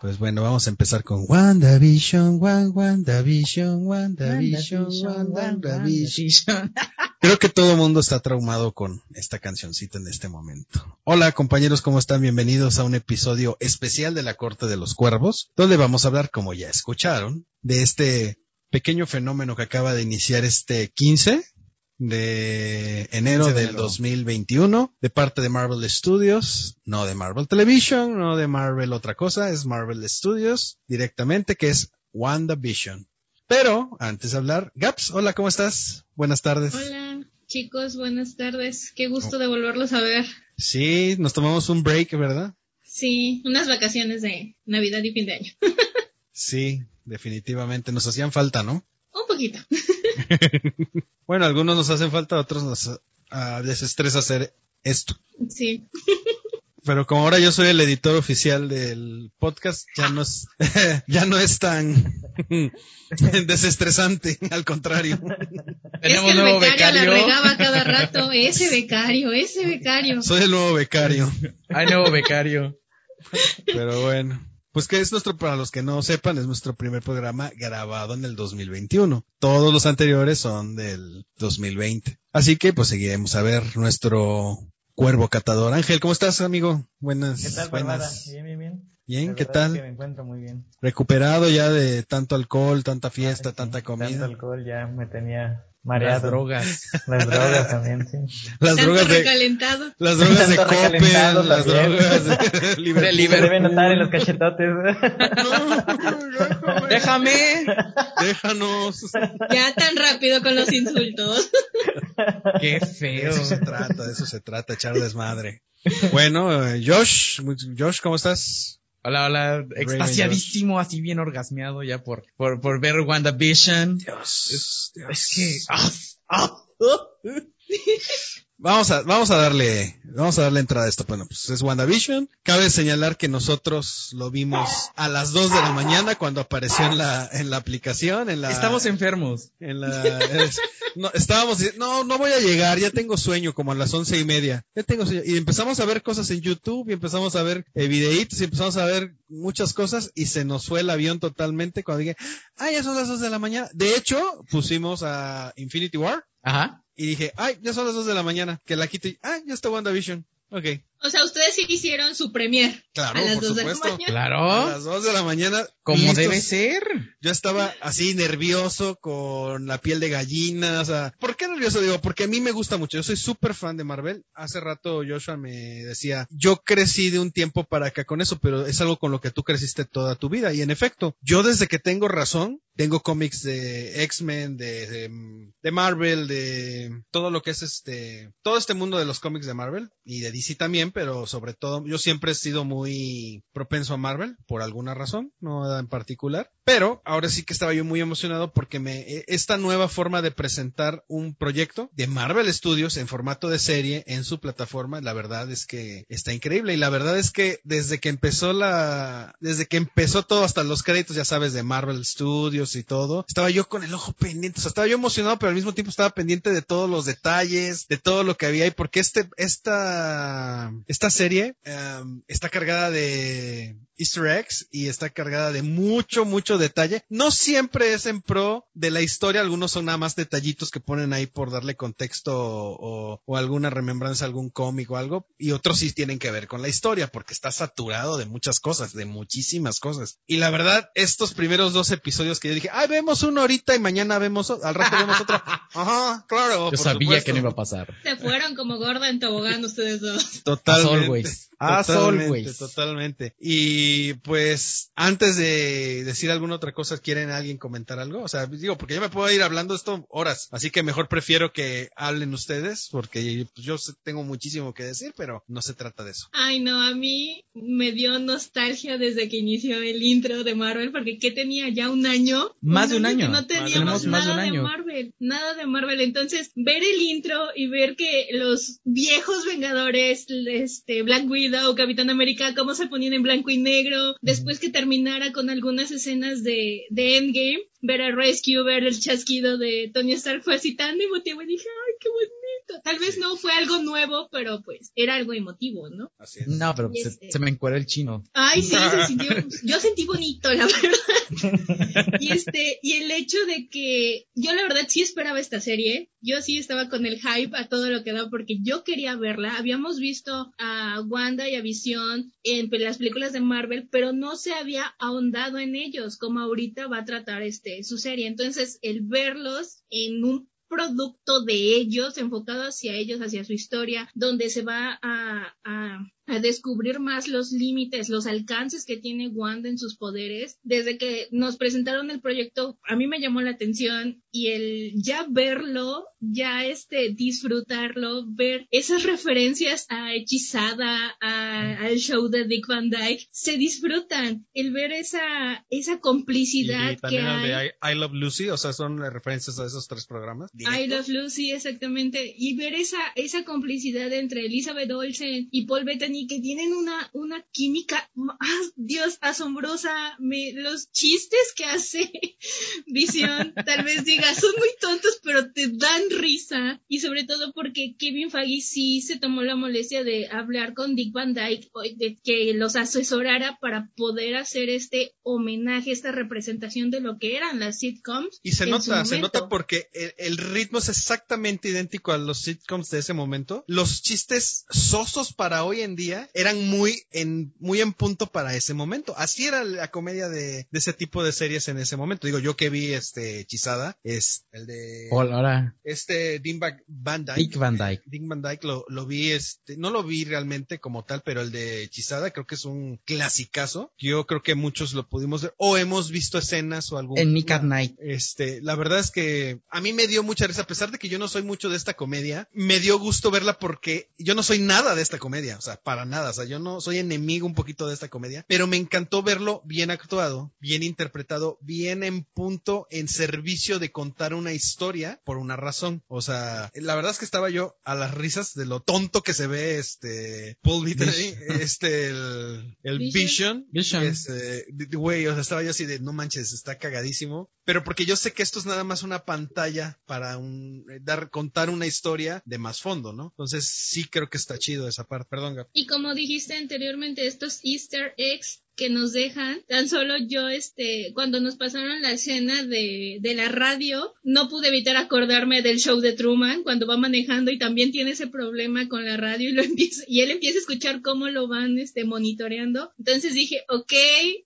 Pues bueno, vamos a empezar con WandaVision, WandaVision, WandaVision, WandaVision. Creo que todo el mundo está traumado con esta cancioncita en este momento. Hola compañeros, ¿cómo están? Bienvenidos a un episodio especial de la Corte de los Cuervos, donde vamos a hablar, como ya escucharon, de este pequeño fenómeno que acaba de iniciar este 15 de enero del 2021 de parte de Marvel Studios, no de Marvel Television, no de Marvel otra cosa, es Marvel Studios directamente que es WandaVision. Pero antes de hablar, Gaps, hola, ¿cómo estás? Buenas tardes. Hola, chicos, buenas tardes. Qué gusto de volverlos a ver. Sí, nos tomamos un break, ¿verdad? Sí, unas vacaciones de Navidad y fin de año. sí, definitivamente nos hacían falta, ¿no? Un poquito. bueno, algunos nos hacen falta, otros nos uh, desestresa hacer esto. Sí. Pero como ahora yo soy el editor oficial del podcast, ya no es, ya no es tan desestresante, al contrario. Tenemos que el nuevo becario, becario. la regaba cada rato, ese becario, ese becario. Soy el nuevo becario. Hay nuevo becario. Pero bueno. Pues que es nuestro, para los que no sepan, es nuestro primer programa grabado en el 2021. Todos los anteriores son del 2020. Así que pues seguiremos a ver nuestro cuervo catador. Ángel, ¿cómo estás, amigo? Buenas. ¿Qué tal, buenas. Bien, bien, bien. Bien, ¿qué tal? me encuentro muy bien. Recuperado ya de tanto alcohol, tanta fiesta, ah, tanta comida. Tanto alcohol ya me tenía mareado. Las drogas. Las drogas también, sí. Las Tanto drogas de recalentado. Las drogas de Coppel, las drogas de Liverpool. Se debe notar en los cachetotes. Déjame. Déjanos. Ya tan rápido con los insultos. Qué De feo. eso se trata, de eso se trata, echar desmadre. Bueno, eh, Josh, Josh, ¿cómo estás? Hola, hola, extasiadísimo, así bien orgasmeado ya por, por, por ver WandaVision. Dios, es, Dios. es que, ah, ah, Vamos a, vamos a darle, vamos a darle entrada a esto. Bueno, pues es WandaVision. Cabe señalar que nosotros lo vimos a las 2 de la mañana cuando apareció en la, en la aplicación, en la. Estamos enfermos. En la, es- no, estábamos, no, no voy a llegar, ya tengo sueño como a las once y media. Ya tengo sueño. Y empezamos a ver cosas en YouTube y empezamos a ver eh, videitos y empezamos a ver muchas cosas y se nos fue el avión totalmente cuando dije, ah, ya son las 2 de la mañana. De hecho, pusimos a Infinity War Ajá. Y dije, ay, ya son las 2 de la mañana, que la quito y, ah, ya está WandaVision. Ok, O sea, ustedes sí hicieron su premier. claro, a las por dos de la mañana. A Claro. las 2 de la mañana. Como debe ser. Yo estaba así nervioso con la piel de gallina, o sea, ¿por qué nervioso? Digo, porque a mí me gusta mucho, yo soy súper fan de Marvel. Hace rato Joshua me decía, yo crecí de un tiempo para acá con eso, pero es algo con lo que tú creciste toda tu vida. Y en efecto, yo desde que tengo razón, tengo cómics de X-Men, de, de, de Marvel, de todo lo que es este, todo este mundo de los cómics de Marvel y de DC también, pero sobre todo, yo siempre he sido muy propenso a Marvel por alguna razón, no en particular. Pero ahora sí que estaba yo muy emocionado porque me, e- esta nueva forma de presentar un proyecto de Marvel Studios en formato de serie en su plataforma, la verdad es que está increíble. Y la verdad es que desde que empezó la, desde que empezó todo hasta los créditos, ya sabes, de Marvel Studios y todo, estaba yo con el ojo pendiente. O sea, estaba yo emocionado, pero al mismo tiempo estaba pendiente de todos los detalles, de todo lo que había ahí, porque este, esta, esta serie em, está cargada de Easter eggs y está cargada de mucho, mucho detalle. No siempre es en pro de la historia, algunos son nada más detallitos que ponen ahí por darle contexto o, o alguna remembranza a algún cómic o algo, y otros sí tienen que ver con la historia, porque está saturado de muchas cosas, de muchísimas cosas. Y la verdad, estos primeros dos episodios que yo dije, ay, vemos uno ahorita y mañana vemos, al rato vemos otro. Ajá, claro. Yo por sabía supuesto. que no iba a pasar. Se fueron como gorda en tobogán ustedes dos. Totalmente. always. As Totalmente, always. totalmente. Y pues, antes de decir alguna otra cosa, ¿quieren alguien comentar algo? O sea, digo, porque yo me puedo ir hablando esto horas, así que mejor prefiero que hablen ustedes, porque pues, yo sé- tengo muchísimo que decir, pero no se trata de eso. Ay, no, a mí me dio nostalgia desde que inició el intro de Marvel, porque ¿qué tenía ya un año? Más de un año. No teníamos de nada un año. de Marvel, nada de Marvel. Entonces, ver el intro y ver que los viejos Vengadores, este, Black Widow, Capitán América, cómo se ponían en blanco y negro, después que terminara con algunas escenas de, de Endgame, ver a Rescue, ver el chasquido de Tony Stark fue así tan emotivo y dije, ay, qué bonito. Tal vez no fue algo nuevo, pero pues era algo emotivo, ¿no? Así es. No, pero se, este- se me encuera el chino. Ay, sí, se sintió, yo sentí bonito, la verdad. Y este, y el hecho de que yo la verdad sí esperaba esta serie, yo sí estaba con el hype a todo lo que da porque yo quería verla. Habíamos visto a Wanda y a Visión en las películas de Marvel, pero no se había ahondado en ellos como ahorita va a tratar este su serie. Entonces, el verlos en un producto de ellos, enfocado hacia ellos, hacia su historia, donde se va a, a, a descubrir más los límites, los alcances que tiene Wanda en sus poderes. Desde que nos presentaron el proyecto, a mí me llamó la atención y el ya verlo, ya este disfrutarlo, ver esas referencias a Hechizada, a- al show de Dick Van Dyke, se disfrutan. El ver esa, esa complicidad Y que también hay. el de I, I Love Lucy, o sea, son referencias a esos tres programas. I directos. Love Lucy, exactamente. Y ver esa, esa complicidad entre Elizabeth Olsen y Paul Bettany que tienen una, una química, ah, Dios, asombrosa. Me, los chistes que hace Visión, tal vez digas, son muy tontos, pero te dan risa. Y sobre todo porque Kevin Feige sí se tomó la molestia de hablar con Dick Van Dyke, de que los asesorara para poder hacer este homenaje, esta representación de lo que eran las sitcoms. Y se nota, se nota porque el, el ritmo es exactamente idéntico a los sitcoms de ese momento. Los chistes sosos para hoy en día eran muy en, muy en punto para ese momento. Así era la comedia de, de ese tipo de series en ese momento. Digo, yo que vi este Hechizada, es el de ahora, este Dean Ba- Van Dyke. Dick Van Dyke. Dick Van Dyke lo, lo vi, este, no lo vi realmente como tal, pero el de Hechizada creo que es un clasicazo. Yo creo que muchos lo pudimos ver, o hemos visto escenas o algún. En Nick at Night. Este, la verdad es que a mí me dio mucha risa, a pesar de que yo no soy mucho de esta comedia, me dio gusto verla porque yo no soy nada de esta comedia, o sea, para nada, o sea, yo no soy enemigo un poquito de esta comedia, pero me encantó verlo bien actuado, bien interpretado, bien en punto, en servicio de contar una historia por una razón, o sea, la verdad es que estaba yo a las risas de lo tonto que se ve este Paul este el, el Vision. Vision, este, güey, o sea, estaba yo así de no manches, está cagadísimo, pero porque yo sé que esto es nada más una pantalla para un eh, dar contar una historia de más fondo, ¿no? Entonces sí creo que está chido esa parte. Perdón, Gab. Y como dijiste anteriormente, estos easter eggs que nos dejan, tan solo yo, este, cuando nos pasaron la escena de, de la radio, no pude evitar acordarme del show de Truman, cuando va manejando y también tiene ese problema con la radio y lo empieza, y él empieza a escuchar cómo lo van, este, monitoreando. Entonces dije, ok,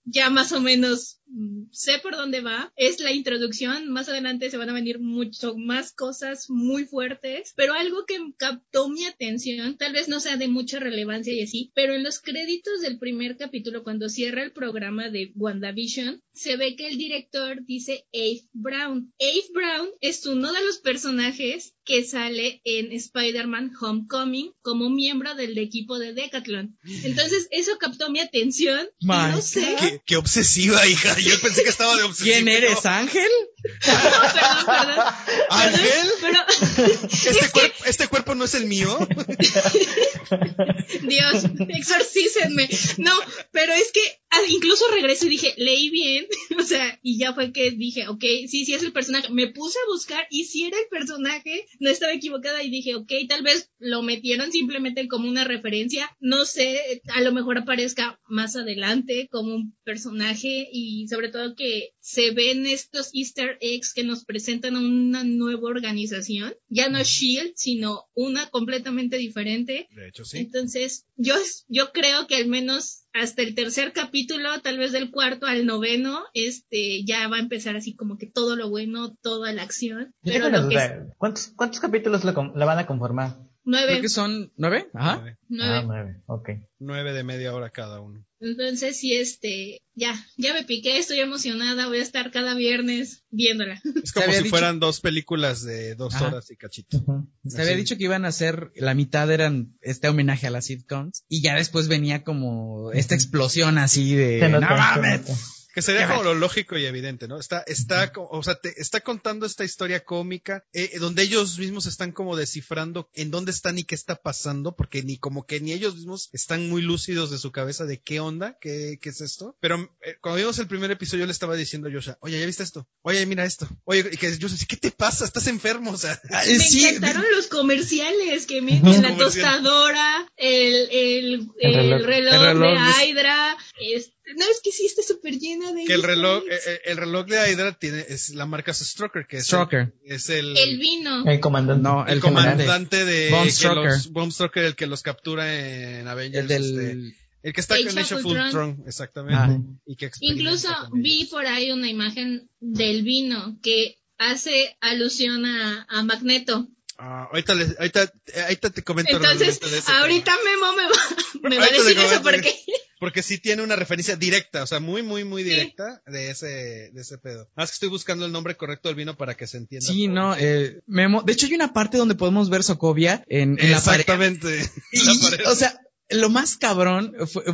ya más o menos mm, sé por dónde va. Es la introducción. Más adelante se van a venir mucho más cosas muy fuertes. Pero algo que captó mi atención, tal vez no sea de mucha relevancia y así, pero en los créditos del primer capítulo, cuando cierra el programa de WandaVision, se ve que el director dice Eve Brown. Eve Brown es uno de los personajes que sale en Spider-Man Homecoming como miembro del equipo de Decathlon. Entonces, eso captó mi atención. My no sé. Qué, qué obsesiva, hija. Yo pensé que estaba de obsesiva. ¿Quién eres, Ángel? No, perdón, perdón. ¿Ángel? Pero, ¿Este, cuerp- ¿Este cuerpo no es el mío? Dios, exorcícenme. No, pero es que incluso regreso y dije, leí bien, o sea, y ya fue que dije, ok, sí, sí es el personaje. Me puse a buscar y si era el personaje, no estaba equivocada y dije, ok, tal vez lo metieron simplemente como una referencia, no sé, a lo mejor aparezca más adelante como un personaje y sobre todo que se ven estos easter eggs que nos presentan a una nueva organización, ya no Shield, sino una completamente diferente. De hecho, sí. Entonces, yo, yo creo que al menos hasta el tercer capítulo, tal vez del cuarto al noveno, este, ya va a empezar así como que todo lo bueno, toda la acción. Pero lo que es. ¿Cuántos, ¿Cuántos capítulos la, con- la van a conformar? Creo nueve, que son nueve. Ajá. Nueve. nueve. Ah, nueve. Ok. Nueve de media hora cada uno. Entonces, sí, este, ya, ya me piqué, estoy emocionada, voy a estar cada viernes viéndola. Es como si dicho- fueran dos películas de dos Ajá. horas y cachito. Se había dicho que iban a hacer, la mitad eran este homenaje a las sitcoms y ya después venía como esta explosión así de, no mames. Que sería como lo lógico y evidente, ¿no? Está, está, o sea, te está contando esta historia cómica, eh, donde ellos mismos están como descifrando en dónde están y qué está pasando, porque ni como que ni ellos mismos están muy lúcidos de su cabeza de qué onda, qué, qué es esto. Pero eh, cuando vimos el primer episodio, yo le estaba diciendo a Joshua, oye, ¿ya viste esto? Oye, mira esto. Oye, y que yo ¿qué te pasa? Estás enfermo, o sea. Me encantaron los comerciales que meten la tostadora, el, el, el, reloj, de Hydra, este, no, es que sí está súper llena de... Que el reloj, eh, eh, el reloj de Hydra tiene, es la marca Stroker, que es, El, es el... El vino. El comandante. No, el, comandante, de... Bomb Stroker. el que los captura en Avengers. El del... Este, el que está con Age of Ultron, exactamente. Y que Incluso vi por ahí una imagen del vino que hace alusión a, a Magneto. Ah, ahorita, ahorita, ahorita te comento. Entonces, ahorita Memo me va, me va a decir eso porque... Porque sí tiene una referencia directa, o sea, muy, muy, muy directa de ese, de ese pedo. Más que estoy buscando el nombre correcto del vino para que se entienda. Sí, no, eh, Memo, de hecho hay una parte donde podemos ver Sokovia en, en la pared. Exactamente. O sea, lo más cabrón,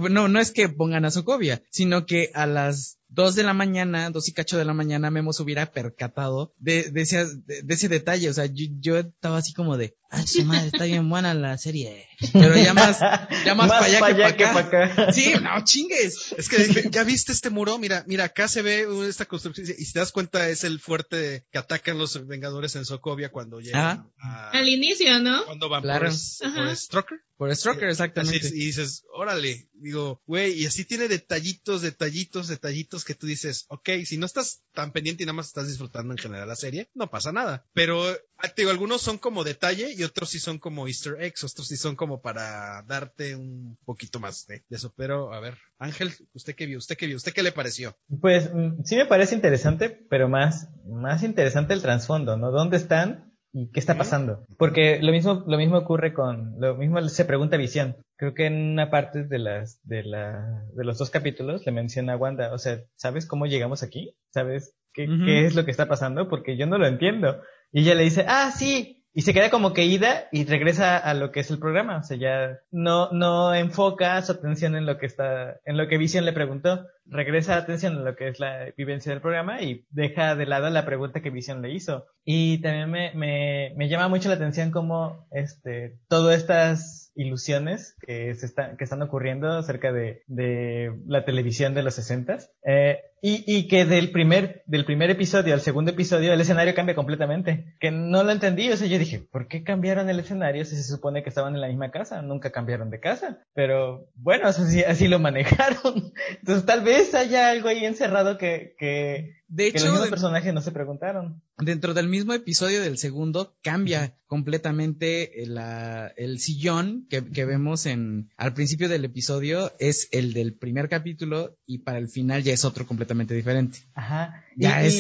no, no es que pongan a Sokovia, sino que a las dos de la mañana, dos y cacho de la mañana, Memo se hubiera percatado de, de, ese, de, ese detalle. O sea, yo, yo, estaba así como de, ah, su madre, está bien buena la serie. Pero ya más, ya más, para allá, que para acá. Sí, no chingues. Es que ya viste este muro, mira, mira, acá se ve esta construcción y si te das cuenta es el fuerte que atacan los Vengadores en Sokovia cuando llegan al inicio, ¿no? Cuando van por, por Stroker. Por Stroker, exactamente. y dices, órale, digo, güey, y así tiene detallitos, detallitos, detallitos que tú dices, ok, si no estás tan pendiente y nada más estás disfrutando en general la serie, no pasa nada. Pero, ah, te digo, algunos son como detalle y otros sí son como easter eggs, otros sí son como para darte un poquito más de, eso. Pero, a ver, Ángel, ¿usted qué vio? ¿Usted qué vio? ¿Usted qué le pareció? Pues mm, sí me parece interesante, pero más, más interesante el trasfondo, ¿no? ¿Dónde están? ¿Y qué está pasando? Porque lo mismo, lo mismo ocurre con, lo mismo se pregunta Visión. Creo que en una parte de las, de la, de los dos capítulos le menciona a Wanda, o sea, ¿sabes cómo llegamos aquí? ¿Sabes qué, qué es lo que está pasando? Porque yo no lo entiendo. Y ella le dice, ah, sí, y se queda como que ida y regresa a lo que es el programa. O sea, ya no, no enfoca su atención en lo que está, en lo que Vision le preguntó. Regresa atención en lo que es la vivencia del programa y deja de lado la pregunta que Vision le hizo. Y también me, me, me llama mucho la atención cómo, este, todas estas ilusiones que se están, que están ocurriendo acerca de, de la televisión de los 60 eh, y, y que del primer, del primer episodio al segundo episodio el escenario cambia completamente. Que no lo entendí, o sea, yo dije, ¿por qué cambiaron el escenario si se supone que estaban en la misma casa? Nunca cambiaron de casa. Pero bueno, así, así lo manejaron. Entonces tal vez haya algo ahí encerrado que, que, de hecho, los personajes no se preguntaron. Dentro del mismo episodio del segundo cambia completamente el, el sillón que, que, vemos en al principio del episodio es el del primer capítulo y para el final ya es otro completamente diferente. Ajá. Ya y, es...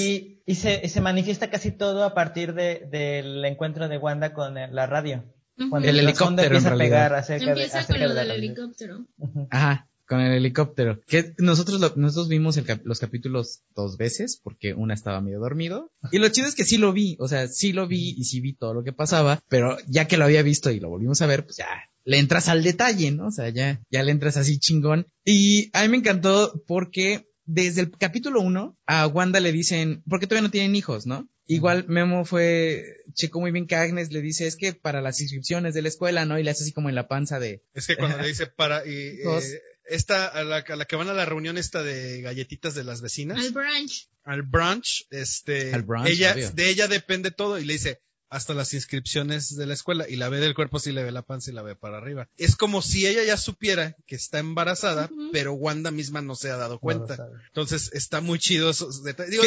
y, se, se, manifiesta casi todo a partir de, del encuentro de Wanda con la radio. Cuando el helicóptero empieza a pegar acerca empieza de, acerca con lo del helicóptero. Ajá con el helicóptero. Que nosotros nosotros vimos los capítulos dos veces porque una estaba medio dormido. Y lo chido es que sí lo vi, o sea, sí lo vi y sí vi todo lo que pasaba, pero ya que lo había visto y lo volvimos a ver, pues ya le entras al detalle, ¿no? O sea, ya ya le entras así chingón. Y a mí me encantó porque desde el capítulo uno a Wanda le dicen, porque todavía no tienen hijos, ¿no? Igual Memo fue, checo muy bien que Agnes le dice, es que para las inscripciones de la escuela, ¿no? Y le hace así como en la panza de... Es que cuando le dice para, y, eh, esta, a la, a la, que van a la reunión esta de galletitas de las vecinas. Al brunch. Al brunch, este, Al brunch, ella, de ella depende todo y le dice, hasta las inscripciones de la escuela y la ve del cuerpo, sí le ve la panza y la ve para arriba. Es como si ella ya supiera que está embarazada, pero Wanda misma no se ha dado cuenta. Entonces está muy chido esos detalles. Digo,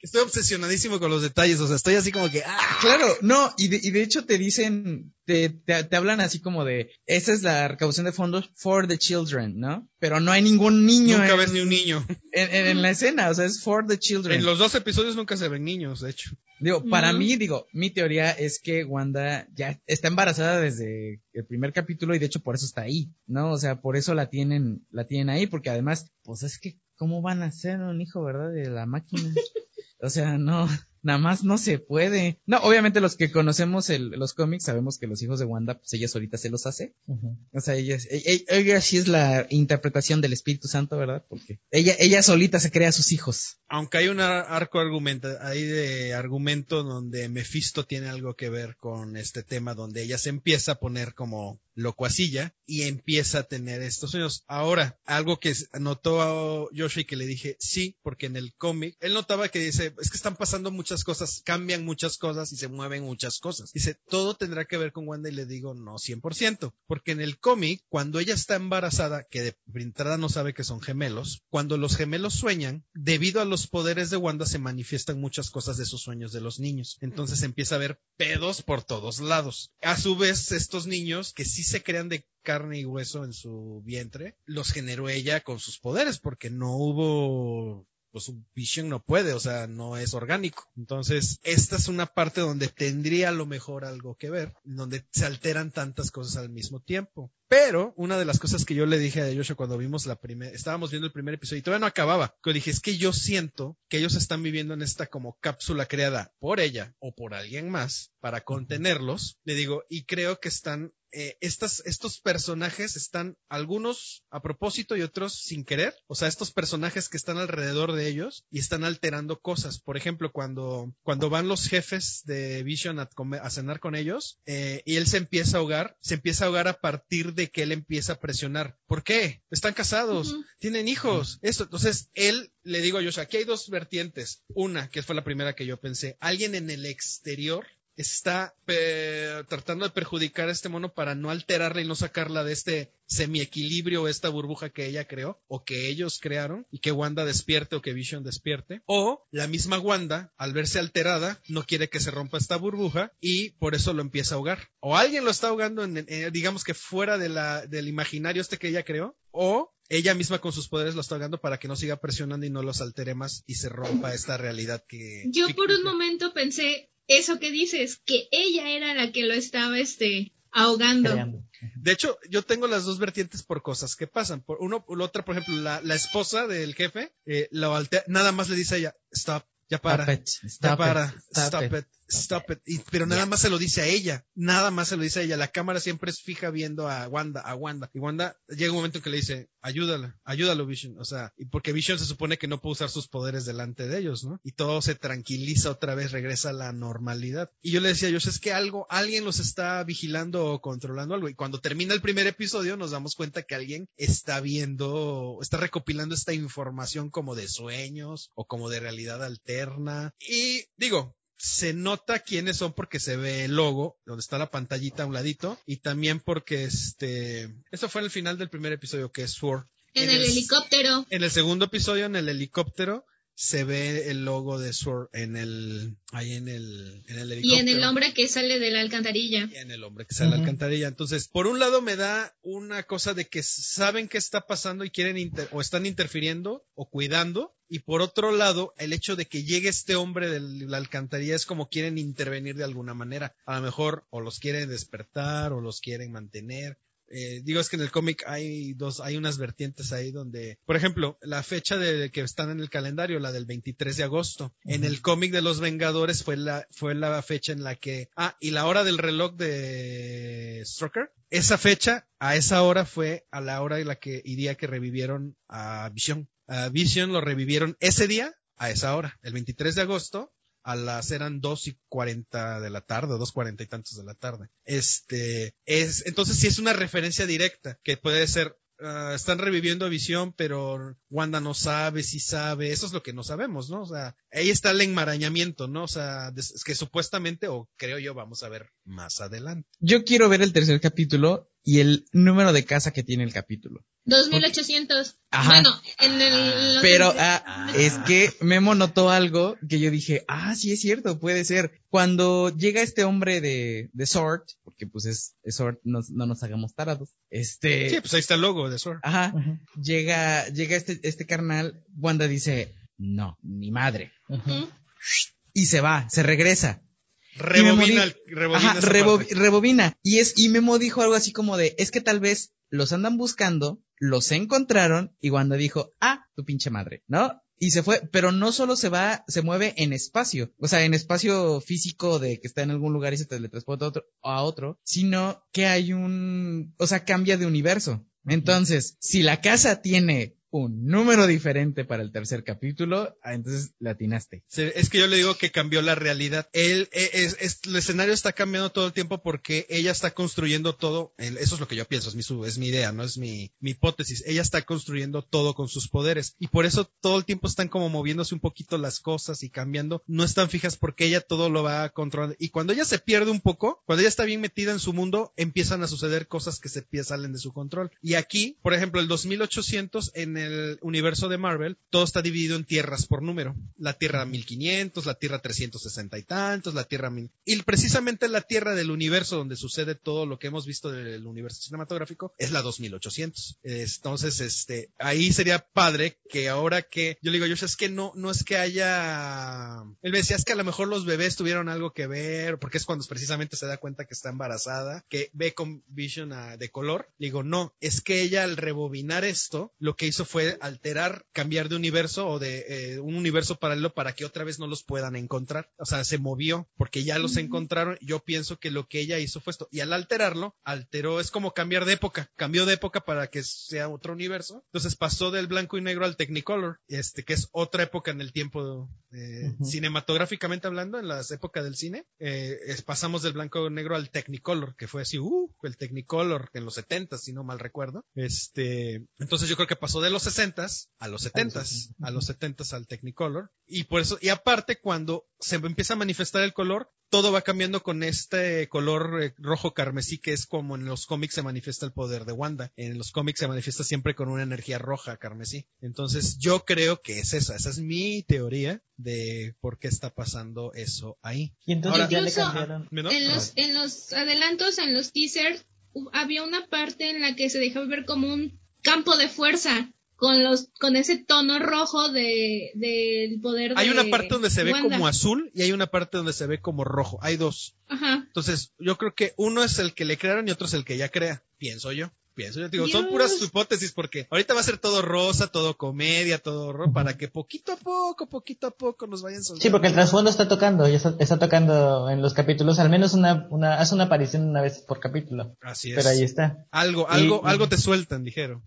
estoy obsesionadísimo con los detalles, o sea, estoy así como que, ¡ah! Claro, no, y de, y de hecho te dicen, te, te, hablan así como de, esa es la recaudación de fondos for the children, ¿no? Pero no hay ningún niño. Nunca ves ni un niño. En, en, la escena, o sea, es for the children. En los dos episodios nunca se ven niños, de hecho. Digo, para mí, digo, mi teoría es que Wanda ya está embarazada desde el primer capítulo y de hecho por eso está ahí, ¿no? O sea, por eso la tienen, la tienen ahí, porque además, pues es que, ¿cómo van a ser un hijo, verdad, de la máquina? O sea, no, nada más no se puede. No, obviamente los que conocemos el, los cómics sabemos que los hijos de Wanda, pues ella solita se los hace. O sea, ella, es- ella, ella sí es la interpretación del Espíritu Santo, ¿verdad? Porque ella, ella solita se crea a sus hijos. Aunque hay un ar- arco argumenta, ahí de argumento donde Mephisto tiene algo que ver con este tema, donde ella se empieza a poner como locuacilla y empieza a tener estos sueños. Ahora, algo que notó a Yoshi que le dije, sí, porque en el cómic, él notaba que dice, es que están pasando muchas cosas, cambian muchas cosas y se mueven muchas cosas. Dice, todo tendrá que ver con Wanda y le digo, no 100%, porque en el cómic, cuando ella está embarazada, que de entrada no sabe que son gemelos, cuando los gemelos sueñan, debido a los poderes de Wanda se manifiestan muchas cosas de esos sueños de los niños. Entonces empieza a haber pedos por todos lados. A su vez, estos niños que sí se crean de carne y hueso en su vientre, los generó ella con sus poderes, porque no hubo pues Vision no puede, o sea, no es orgánico. Entonces, esta es una parte donde tendría a lo mejor algo que ver, donde se alteran tantas cosas al mismo tiempo. Pero una de las cosas que yo le dije a Joshua cuando vimos la primera, estábamos viendo el primer episodio y todavía no acababa, que dije, es que yo siento que ellos están viviendo en esta como cápsula creada por ella o por alguien más para contenerlos, le digo, y creo que están eh, estas, estos personajes están algunos a propósito y otros sin querer. O sea, estos personajes que están alrededor de ellos y están alterando cosas. Por ejemplo, cuando, cuando van los jefes de Vision a, comer- a cenar con ellos eh, y él se empieza a ahogar, se empieza a ahogar a partir de que él empieza a presionar. ¿Por qué? Están casados, tienen hijos. Esto, entonces él le digo a Joshua, aquí hay dos vertientes. Una, que fue la primera que yo pensé, alguien en el exterior está eh, tratando de perjudicar a este mono para no alterarla y no sacarla de este semiequilibrio, esta burbuja que ella creó o que ellos crearon y que Wanda despierte o que Vision despierte. O la misma Wanda, al verse alterada, no quiere que se rompa esta burbuja y por eso lo empieza a ahogar. O alguien lo está ahogando, en, en- digamos que fuera de la, del imaginario este que ella creó, o ella misma con sus poderes lo está ahogando para que no siga presionando y no los altere más y se rompa esta realidad que... Yo por un momento pensé eso que dices, que ella era la que lo estaba este ahogando. Creando. De hecho, yo tengo las dos vertientes por cosas que pasan. Por uno, por la otra, por ejemplo, la, la esposa del jefe, eh, lo altea- nada más le dice a ella, stop, ya para. Stop it, ya stop para, it, stop, stop it, it. Stop it. Y- pero nada más se lo dice a ella, nada más se lo dice a ella. La cámara siempre es fija viendo a Wanda, a Wanda. Y Wanda llega un momento en que le dice, ayúdala, ayúdalo Vision. O sea, y porque Vision se supone que no puede usar sus poderes delante de ellos, ¿no? Y todo se tranquiliza otra vez, regresa a la normalidad. Y yo le decía a Josh, es que algo, alguien los está vigilando o controlando algo. Y cuando termina el primer episodio nos damos cuenta que alguien está viendo, está recopilando esta información como de sueños o como de realidad alterna. Y digo, se nota quiénes son porque se ve el logo, donde está la pantallita a un ladito, y también porque este, eso fue en el final del primer episodio, que es Sword. En el helicóptero. En el segundo episodio, en el helicóptero, se ve el logo de Sword en el, ahí en el, en el Y helicóptero. en el hombre que sale de la alcantarilla. Y en el hombre que sale a la alcantarilla. Entonces, por un lado me da una cosa de que saben qué está pasando y quieren inter- o están interfiriendo o cuidando. Y por otro lado, el hecho de que llegue este hombre de la alcantarilla es como quieren intervenir de alguna manera. A lo mejor o los quieren despertar o los quieren mantener. Eh, digo, es que en el cómic hay dos, hay unas vertientes ahí donde, por ejemplo, la fecha de que están en el calendario, la del 23 de agosto. En el cómic de los Vengadores fue la, fue la fecha en la que, ah, y la hora del reloj de Strucker. Esa fecha, a esa hora fue a la hora en la que, y día que revivieron a Vision. A Vision lo revivieron ese día, a esa hora, el 23 de agosto, a las eran dos y cuarenta de la tarde, o dos cuarenta y tantos de la tarde. Este, es, entonces sí es una referencia directa, que puede ser, ah, están reviviendo Visión, pero Wanda no sabe, si sabe, eso es lo que no sabemos, ¿no? O sea, ahí está el enmarañamiento, ¿no? O sea, es que supuestamente, o creo yo, vamos a ver más adelante. Yo quiero ver el tercer capítulo y el número de casa que tiene el capítulo. 2800. Ajá. Bueno, en el. los- Pero ah, es que Memo notó algo que yo dije, ah, sí es cierto, puede ser. Cuando llega este hombre de, de Sword, porque pues es, es Sword, no, no nos hagamos tarados, este, Sí, pues ahí está el logo de Sword. ajá, llega, llega este, este carnal, Wanda dice, no, ni madre. Ujú. Y se va, se regresa. Rebobina, Y rebobina Ajá, rebo- rebobina. Y es, y Memo dijo algo así como de, es que tal vez los andan buscando, los encontraron, y Wanda dijo, ah, tu pinche madre, ¿no? y se fue, pero no solo se va, se mueve en espacio, o sea, en espacio físico de que está en algún lugar y se teletransporta a otro, a otro, sino que hay un, o sea, cambia de universo. Entonces, si la casa tiene un número diferente para el tercer capítulo, ah, entonces la atinaste. Es que yo le digo que cambió la realidad. Él, e, es, el escenario está cambiando todo el tiempo porque ella está construyendo todo. Eso es lo que yo pienso, es mi, es mi idea, no es mi, mi hipótesis. Ella está construyendo todo con sus poderes y por eso todo el tiempo están como moviéndose un poquito las cosas y cambiando. No están fijas porque ella todo lo va a controlar. Y cuando ella se pierde un poco, cuando ella está bien metida en su mundo, empiezan a suceder cosas que se salen de su control. Y aquí, por ejemplo, el 2800 en el universo de Marvel, todo está dividido en tierras por número. La Tierra 1500, la Tierra 360 y tantos, la Tierra mil... Y precisamente la Tierra del universo donde sucede todo lo que hemos visto del universo cinematográfico es la 2800. Entonces, este, ahí sería padre que ahora que, yo le digo, yo es que no, no es que haya, él me decía, es que a lo mejor los bebés tuvieron algo que ver, porque es cuando precisamente se da cuenta que está embarazada, que ve con Vision ah, de color. digo, no, es que ella al rebobinar esto, lo que hizo fue alterar, cambiar de universo o de eh, un universo paralelo para que otra vez no los puedan encontrar. O sea, se movió porque ya los encontraron. Yo pienso que lo que ella hizo fue esto. Y al alterarlo, alteró, es como cambiar de época. Cambió de época para que sea otro universo. Entonces pasó del blanco y negro al Technicolor, este, que es otra época en el tiempo, eh, cinematográficamente hablando, en las épocas del cine. Eh, pasamos del blanco y negro al Technicolor, que fue así, uh, el Technicolor en los 70, si no mal recuerdo. Este, entonces yo creo que pasó de los 60 a los 70 a los 70 al Technicolor. Y por eso, y aparte cuando se empieza a manifestar el color, todo va cambiando con este color eh, rojo carmesí que es como en los cómics se manifiesta el poder de Wanda. En los cómics se manifiesta siempre con una energía roja carmesí. Entonces yo creo que es esa, esa es mi teoría de por qué está pasando eso ahí. Y entonces ya le cambiaron. En los, en los adelantos, en los teasers, había una parte en la que se dejaba ver como un campo de fuerza con los con ese tono rojo de del poder hay una parte donde se ve como azul y hay una parte donde se ve como rojo. Hay dos. Ajá. entonces yo creo que uno es el que le crearon y otro es el que ya crea pienso yo pienso. Yo digo, son puras hipótesis porque ahorita va a ser todo rosa, todo comedia, todo rojo, para que poquito a poco, poquito a poco nos vayan soltando. Sí, porque el trasfondo está tocando, ya está, tocando en los capítulos, al menos una, una, hace una aparición una vez por capítulo. Así es. Pero ahí está. Algo, algo, algo te sueltan, dijeron.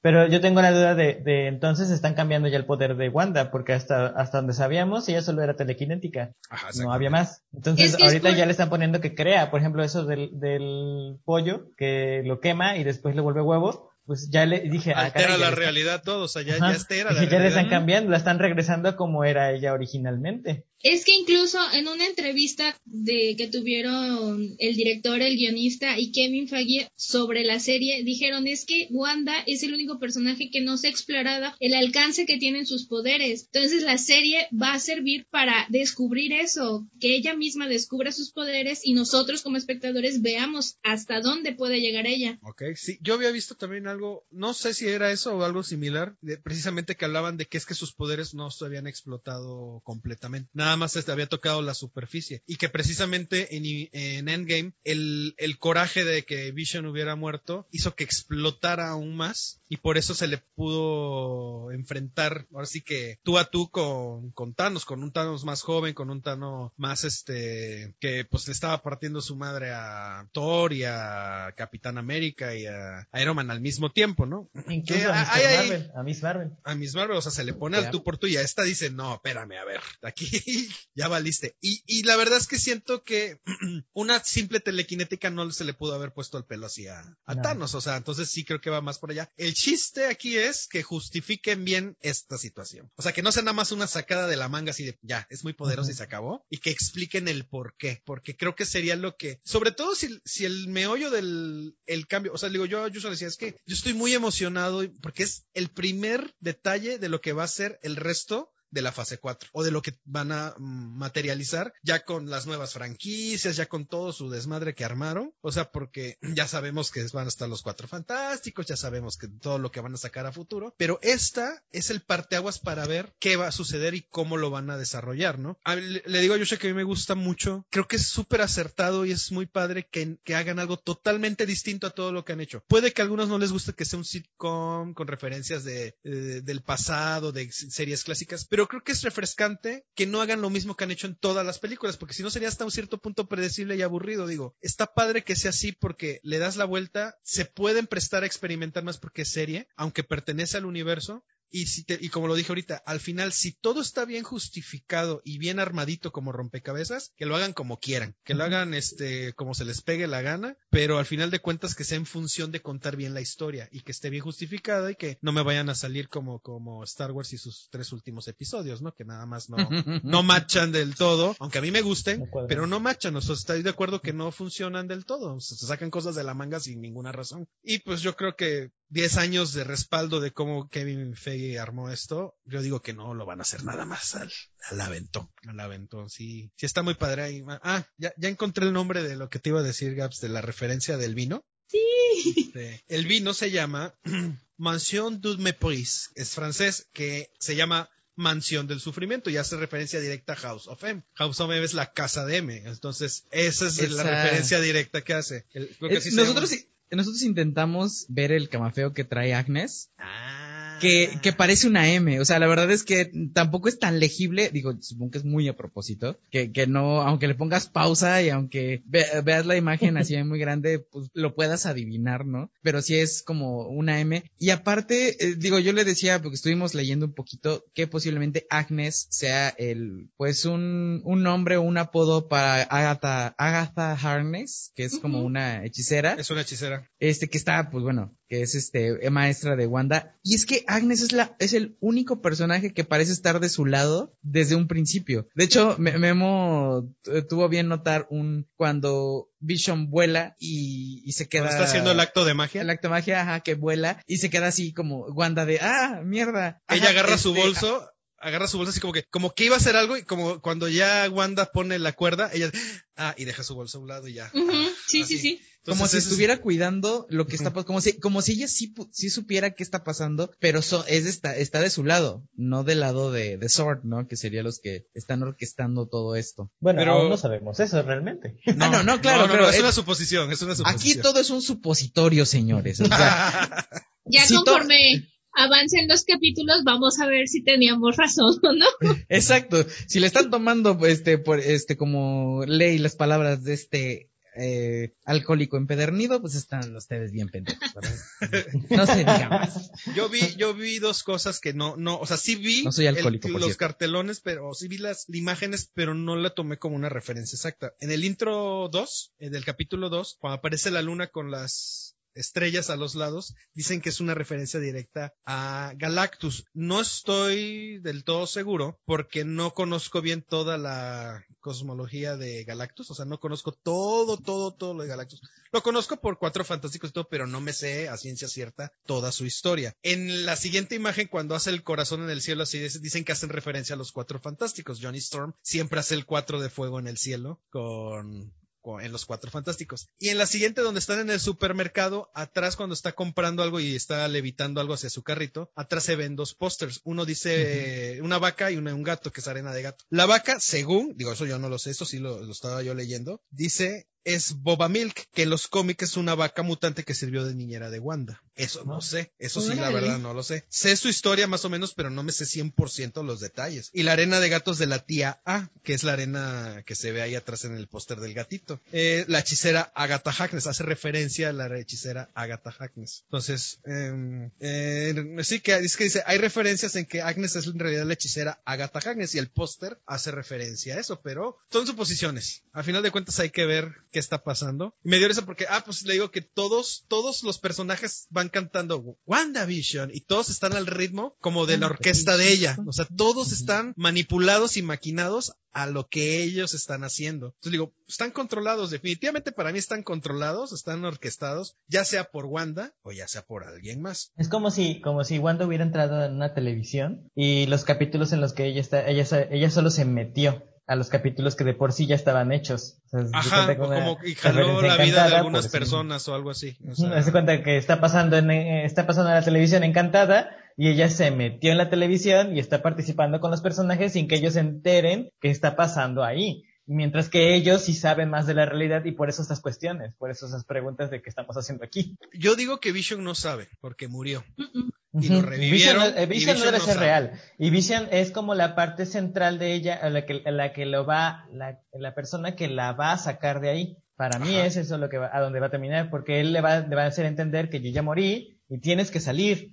Pero yo tengo la duda de, de entonces están cambiando ya el poder de Wanda, porque hasta, hasta donde sabíamos ella solo era telequinética. no había más. Entonces ahorita ya le están poniendo que crea, por ejemplo, eso del, del pollo, que lo quema y después después le vuelve huevo, pues ya le dije... Ah, altera la realidad todo, o sea, ya, ya era la ya le están cambiando, la están regresando como era ella originalmente. Es que incluso en una entrevista de que tuvieron el director, el guionista y Kevin Feige sobre la serie, dijeron es que Wanda es el único personaje que no se ha explorado el alcance que tienen sus poderes. Entonces la serie va a servir para descubrir eso, que ella misma descubra sus poderes y nosotros como espectadores veamos hasta dónde puede llegar ella. Ok, sí, yo había visto también algo, no sé si era eso o algo similar, precisamente que hablaban de que es que sus poderes no se habían explotado completamente más este había tocado la superficie. Y que precisamente en, Endgame, el, el, coraje de que Vision hubiera muerto hizo que explotara aún más. Y por eso se le pudo enfrentar, ahora sí que tú a tú con, con Thanos, con un Thanos más joven, con un Thanos más este, que pues le estaba partiendo su madre a Thor y a Capitán América y a Iron Man al mismo tiempo, ¿no? Incluso a, Marvel, a Miss Marvel. A Miss Marvel, o sea, se le pone al tú por tú y a esta dice, no, espérame, a ver, aquí ya valiste. Y, y la verdad es que siento que una simple telequinética no se le pudo haber puesto el pelo así a, Thanos. O sea, entonces sí creo que va más por allá. El chiste aquí es que justifiquen bien esta situación. O sea, que no sea nada más una sacada de la manga así de ya, es muy poderoso y se acabó. Y que expliquen el por qué. Porque creo que sería lo que, sobre todo si, si el meollo del el cambio, o sea, digo, yo, yo solo decía, es que yo estoy muy emocionado porque es el primer detalle de lo que va a ser el resto de la fase 4 o de lo que van a mm, materializar ya con las nuevas franquicias, ya con todo su desmadre que armaron. O sea, porque ya sabemos que van a estar los cuatro fantásticos, ya sabemos que todo lo que van a sacar a futuro, pero esta es el parteaguas para ver qué va a suceder y cómo lo van a desarrollar, ¿no? le, digo a Yosha que a mí me gusta mucho, creo que es súper acertado y es muy padre que, que hagan algo totalmente distinto a todo lo que han hecho. Puede que a algunos no les guste que sea un sitcom con referencias de, del pasado, de series clásicas, pero creo que es refrescante que no hagan lo mismo que han hecho en todas las películas, porque si no sería hasta un cierto punto predecible y aburrido, digo. Está padre que sea así porque le das la vuelta, se pueden prestar a experimentar más porque es serie, aunque pertenece al universo, y, si te, y como lo dije ahorita, al final, si todo está bien justificado y bien armadito como rompecabezas, que lo hagan como quieran, que lo hagan este, como se les pegue la gana, pero al final de cuentas que sea en función de contar bien la historia y que esté bien justificada y que no me vayan a salir como, como Star Wars y sus tres últimos episodios, ¿no? Que nada más no, no machan del todo, aunque a mí me gusten, pero no machan, o sea, estoy de acuerdo que no funcionan del todo, o sea, se sacan cosas de la manga sin ninguna razón. Y pues yo creo que 10 años de respaldo de cómo Kevin Feige armó esto, yo digo que no lo van a hacer nada más al, al aventón. Al aventón, sí. Sí está muy padre ahí. Ah, ya, ya encontré el nombre de lo que te iba a decir, Gaps, de la referencia del vino. Sí. el vino se llama Mansion du Mépris. Es francés que se llama Mansión del Sufrimiento y hace referencia directa a House of M. House of M es la casa de M. Entonces, esa es la referencia directa que hace. nosotros, nosotros intentamos ver el camafeo que trae Agnes. Ah que, que parece una M. O sea, la verdad es que tampoco es tan legible. Digo, supongo que es muy a propósito. Que, que no, aunque le pongas pausa y aunque veas la imagen así muy grande, pues lo puedas adivinar, ¿no? Pero sí es como una M. Y aparte, eh, digo, yo le decía, porque estuvimos leyendo un poquito, que posiblemente Agnes sea el, pues un, un nombre o un apodo para Agatha, Agatha Harness, que es como una hechicera. Es una hechicera. Este que está, pues bueno, que es este maestra de Wanda. Y es que Agnes es la es el único personaje que parece estar de su lado desde un principio. De hecho, Memo tuvo bien notar un cuando Vision vuela y, y se queda. está haciendo el acto de magia. El acto de magia, ajá, que vuela y se queda así como Wanda de ah mierda. Ella agarra su este, bolso agarra su bolsa así como que, como que iba a hacer algo y como cuando ya Wanda pone la cuerda, ella, ah, y deja su bolsa a un lado y ya. sí, sí, sí. como si estuviera cuidando lo que está pasando, como si, como si ella sí, sí supiera qué está pasando, pero es está, está de su lado, no del lado de, de Sword, ¿no? Que serían los que están orquestando todo esto. Bueno, pero no sabemos eso realmente. No, no, no, claro, pero es, una suposición, es una suposición. Aquí todo es un supositorio, señores. ya conforme avancen los capítulos, vamos a ver si teníamos razón o no. Exacto. Si le están tomando este por este como ley las palabras de este eh, alcohólico empedernido, pues están ustedes bien pendejos, No se diga más. Yo vi, yo vi dos cosas que no, no, o sea, sí vi no soy alcohólico, los cartelones, pero sí vi las imágenes, pero no la tomé como una referencia exacta. En el intro 2, en del capítulo 2, cuando aparece la luna con las estrellas a los lados, dicen que es una referencia directa a Galactus. No estoy del todo seguro porque no conozco bien toda la cosmología de Galactus, o sea, no conozco todo, todo, todo lo de Galactus. Lo conozco por cuatro fantásticos y todo, pero no me sé a ciencia cierta toda su historia. En la siguiente imagen, cuando hace el corazón en el cielo, así dicen que hacen referencia a los cuatro fantásticos. Johnny Storm siempre hace el cuatro de fuego en el cielo con en los Cuatro Fantásticos. Y en la siguiente, donde están en el supermercado, atrás cuando está comprando algo y está levitando algo hacia su carrito, atrás se ven dos pósters. Uno dice una vaca y uno un gato, que es arena de gato. La vaca, según, digo, eso yo no lo sé, eso sí lo, lo estaba yo leyendo, dice es Boba Milk, que en los cómics es una vaca mutante que sirvió de niñera de Wanda. Eso no sé, eso sí, la verdad no lo sé. Sé su historia más o menos, pero no me sé 100% los detalles. Y la arena de gatos de la tía A, que es la arena que se ve ahí atrás en el póster del gatito. Eh, la hechicera Agatha Harkness, hace referencia a la hechicera Agatha Harkness. Entonces, em, eh, sí que, es que dice, hay referencias en que Agnes es en realidad la hechicera Agatha Harkness y el póster hace referencia a eso, pero son suposiciones. A final de cuentas hay que ver qué está pasando. Y me dio risa porque, ah, pues le digo que todos, todos los personajes van cantando WandaVision y todos están al ritmo como de la orquesta de ella. O sea, todos están manipulados y maquinados a lo que ellos están haciendo. Entonces digo, están controlados, definitivamente para mí están controlados, están orquestados, ya sea por Wanda o ya sea por alguien más. Es como si, como si Wanda hubiera entrado en una televisión y los capítulos en los que ella está, ella, ella solo se metió a los capítulos que de por sí ya estaban hechos. Ajá, como y jaló la vida de algunas personas o algo así. O sea, se cuenta que está pasando en, eh, está pasando en la televisión encantada y ella se metió en la televisión y está participando con los personajes sin que ellos se enteren qué está pasando ahí. Mientras que ellos sí saben más de la realidad y por eso estas cuestiones, por eso esas preguntas de qué estamos haciendo aquí. Yo digo que Vision no sabe, porque murió y lo revivieron. Vision, no debe ser real. Y Vision es como la parte central de ella, la que, la que lo va, la, la persona que la va a sacar de ahí. Para mí es eso lo que va, a donde va a terminar, porque él le va, le va a hacer entender que yo ya morí y tienes que salir,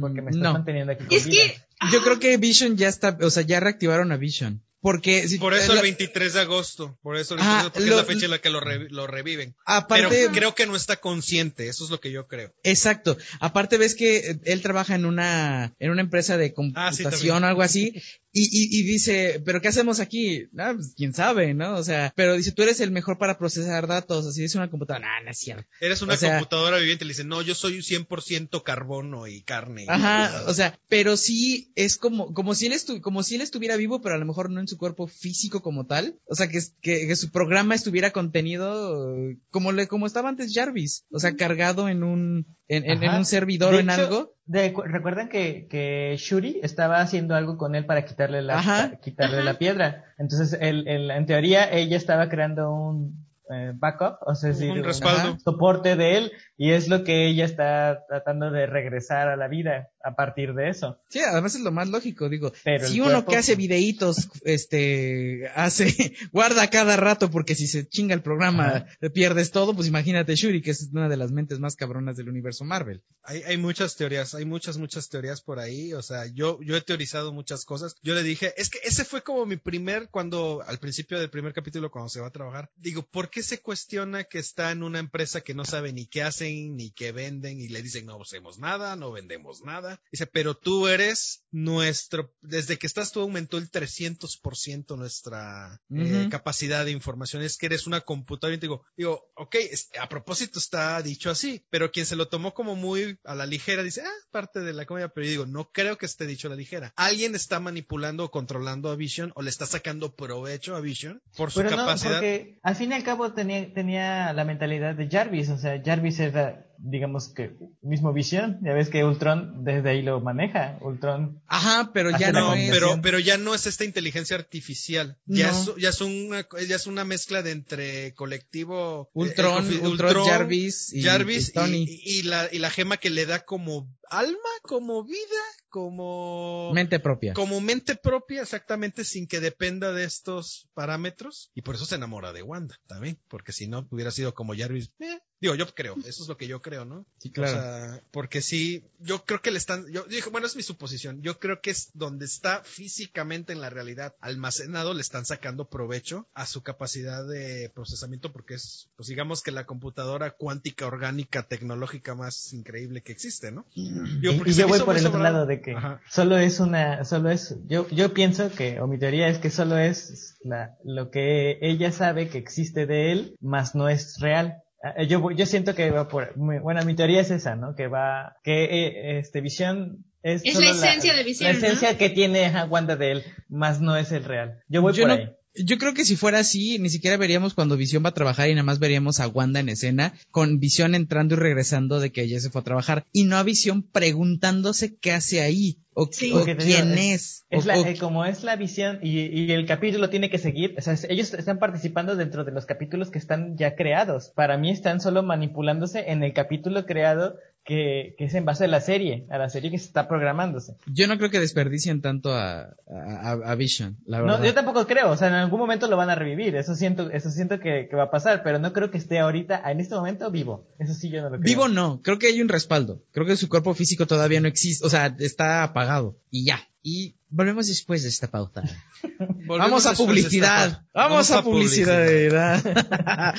porque me estás manteniendo aquí. es que yo creo que Vision ya está, o sea, ya reactivaron a Vision. Porque por eso el 23 de agosto, por eso el porque es la fecha en la que lo, reviven. Aparte, Pero creo que no está consciente, eso es lo que yo creo. Exacto. Aparte ves que él trabaja en una en una empresa de ah, computación o algo así y, y, y, dice, ¿pero qué hacemos aquí? Ah, pues, quién sabe, ¿no? O sea, pero dice, tú eres el mejor para procesar datos, así dice una computadora. Nah, no es cierto. Eres una computadora viviente, le dice, no, yo soy 100% carbono y carne. Ajá, o sea, pero sí es como, como si él estu como si él estuviera vivo, pero a lo mejor no en su cuerpo físico como tal. O sea, que, que, que su programa estuviera contenido como le, como estaba antes Jarvis. O sea, cargado en un, en, en, un servidor o en algo. Recuerdan que, que Shuri estaba haciendo algo con él para quitarle la, quitarle la piedra. Entonces, él, en teoría, ella estaba creando un eh, backup, o sea, un respaldo. soporte de él, y es lo que ella está tratando de regresar a la vida a partir de eso. Sí, además es lo más lógico, digo. si uno que hace videitos, este, hace, guarda cada rato porque si se chinga el programa pierdes todo, pues imagínate Shuri, que es una de las mentes más cabronas del universo Marvel. Hay, hay muchas teorías, hay muchas, muchas teorías por ahí, o sea, yo, yo he teorizado muchas cosas. Yo le dije, es que ese fue como mi primer, cuando, al principio del primer capítulo, cuando se va a trabajar, digo, ¿por qué se cuestiona que está en una empresa que no sabe ni qué hacen, ni qué venden, y le dicen, no hacemos nada, no vendemos nada? Dice, pero tú eres nuestro, desde que estás tú aumentó el 300% nuestra eh, capacidad de información. Es que eres una computadora y te digo, digo, ok, a propósito está dicho así, pero quien se lo tomó como muy a la ligera dice, ah, parte de la comedia, pero yo digo, no creo que esté dicho a la ligera. Alguien está manipulando o controlando a Vision o le está sacando provecho a Vision por su capacidad. porque al fin y al cabo tenía, tenía la mentalidad de Jarvis, o sea, Jarvis era digamos que mismo visión. Ya ves que Ultron desde ahí lo maneja. Ultron. Ajá, pero ya no es. Pero, pero ya no es esta inteligencia artificial. Ya, es, ya, es una, ya es una mezcla de entre colectivo. Eh, Ultron, Ultron, Jarvis y, Jarvis y, la, y la gema que le da como alma, como vida, como mente propia. Como mente propia, exactamente, sin que dependa de estos parámetros. Y por eso se enamora de Wanda también, porque si no hubiera sido como Jarvis, eh, Digo, yo creo, eso es lo que yo creo, ¿no? Sí, claro. O sea, porque sí, yo creo que le están, yo dije, bueno, es mi suposición, yo creo que es donde está físicamente en la realidad almacenado, le están sacando provecho a su capacidad de procesamiento, porque es, pues digamos que la computadora cuántica, orgánica, tecnológica más increíble que existe, ¿no? y, yo voy por el otro lado de que solo es una, solo es, yo, yo pienso que, o mi teoría es que solo es la, lo que ella sabe que existe de él, más no es real. Ah, yo, yo siento que va por, bueno, mi teoría es esa, ¿no? Que va, que eh, este visión es, es la esencia de visión. La esencia que tiene Wanda de él, más no es el real. Yo voy por ahí. Yo creo que si fuera así, ni siquiera veríamos cuando Visión va a trabajar y nada más veríamos a Wanda en escena, con Visión entrando y regresando de que ella se fue a trabajar, y no a Visión preguntándose qué hace ahí. O, quién es. es eh, como es la visión y, y, el capítulo tiene que seguir, o sea, ellos están participando dentro de los capítulos que están ya creados. Para mí están solo manipulándose en el capítulo creado que, que, es en base a la serie, a la serie que se está programándose. Yo no creo que desperdicien tanto a, a, Vision, la verdad. No, yo tampoco creo, o sea, en algún momento lo van a revivir, eso siento, eso siento que, que, va a pasar, pero no creo que esté ahorita, en este momento, vivo. Eso sí yo no lo creo. Vivo no, creo que hay un respaldo, creo que su cuerpo físico todavía no existe, o sea, está apagado, y ya. Y Volvemos después de esta pauta. Vamos a publicidad. Vamos a publicidad.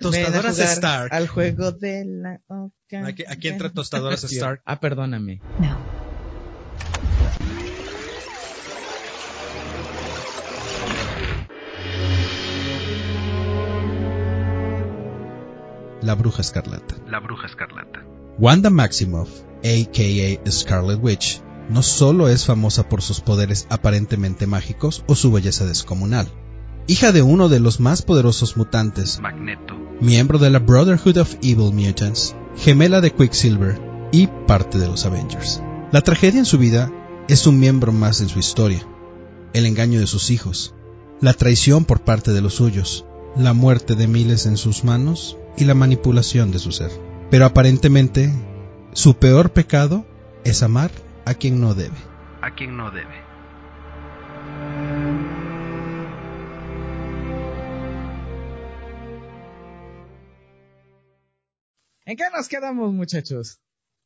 Tostadoras Ven a jugar Stark. Al juego de la oca. Aquí, aquí entra Tostadoras Stark. Ah, perdóname. No. La Bruja Escarlata. La Bruja Escarlata. Wanda Maximoff, aka Scarlet Witch, no solo es famosa por sus poderes aparentemente mágicos o su belleza descomunal. Hija de uno de los más poderosos mutantes, Magneto. miembro de la Brotherhood of Evil Mutants, gemela de Quicksilver y parte de los Avengers. La tragedia en su vida es un miembro más en su historia, el engaño de sus hijos, la traición por parte de los suyos, la muerte de miles en sus manos y la manipulación de su ser. Pero aparentemente, su peor pecado es amar a quien no debe. A quien no debe. ¿En qué nos quedamos, muchachos?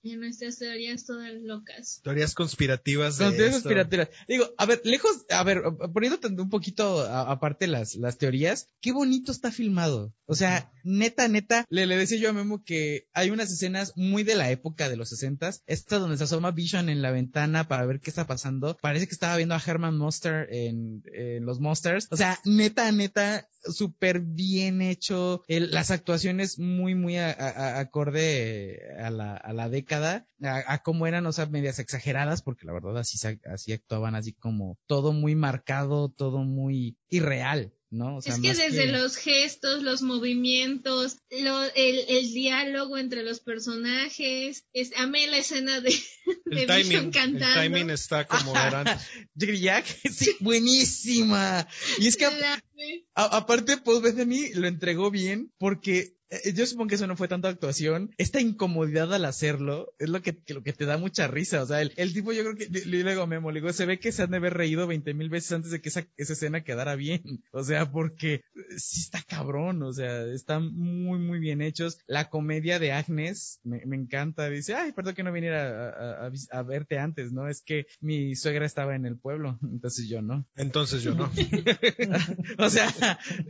En nuestras teorías todas locas. Teorías conspirativas Con teorías conspirativas. Digo, a ver, lejos, a ver, poniendo tanto un poquito a- aparte las, las teorías, qué bonito está filmado. O sea, neta, neta, le, le decía yo a Memo que hay unas escenas muy de la época de los sesentas, esta donde se asoma Vision en la ventana para ver qué está pasando. Parece que estaba viendo a Herman Monster en, en los Monsters. O sea, neta, neta, súper bien hecho. El- las actuaciones muy, muy a- a- a- acorde a la, a la década, a, a cómo eran, o sea, medias exageradas, porque la verdad así, se- así actuaban, así como todo muy marcado, todo muy irreal. ¿no? O sea, es que desde los gestos, los movimientos, lo- el, el diálogo entre los personajes, es, amé la escena de, de El Vision timing, el timing está como era antes. Sí, buenísima. Y es que aparte, Paul Bethany lo entregó bien porque yo supongo que eso no fue tanta actuación. Esta incomodidad al hacerlo es lo que, que lo que te da mucha risa. O sea, el, el tipo yo creo que, le le digo a Memo, le digo, se ve que se han de haber reído veinte mil veces antes de que esa, esa escena quedara bien. O sea, porque eh, sí está cabrón. O sea, están muy, muy bien hechos. La comedia de Agnes me, me encanta. Dice, ay, perdón que no viniera a, a- verte antes, ¿no? Es que mi suegra estaba en el pueblo. Entonces yo no. Entonces yo no. o sea,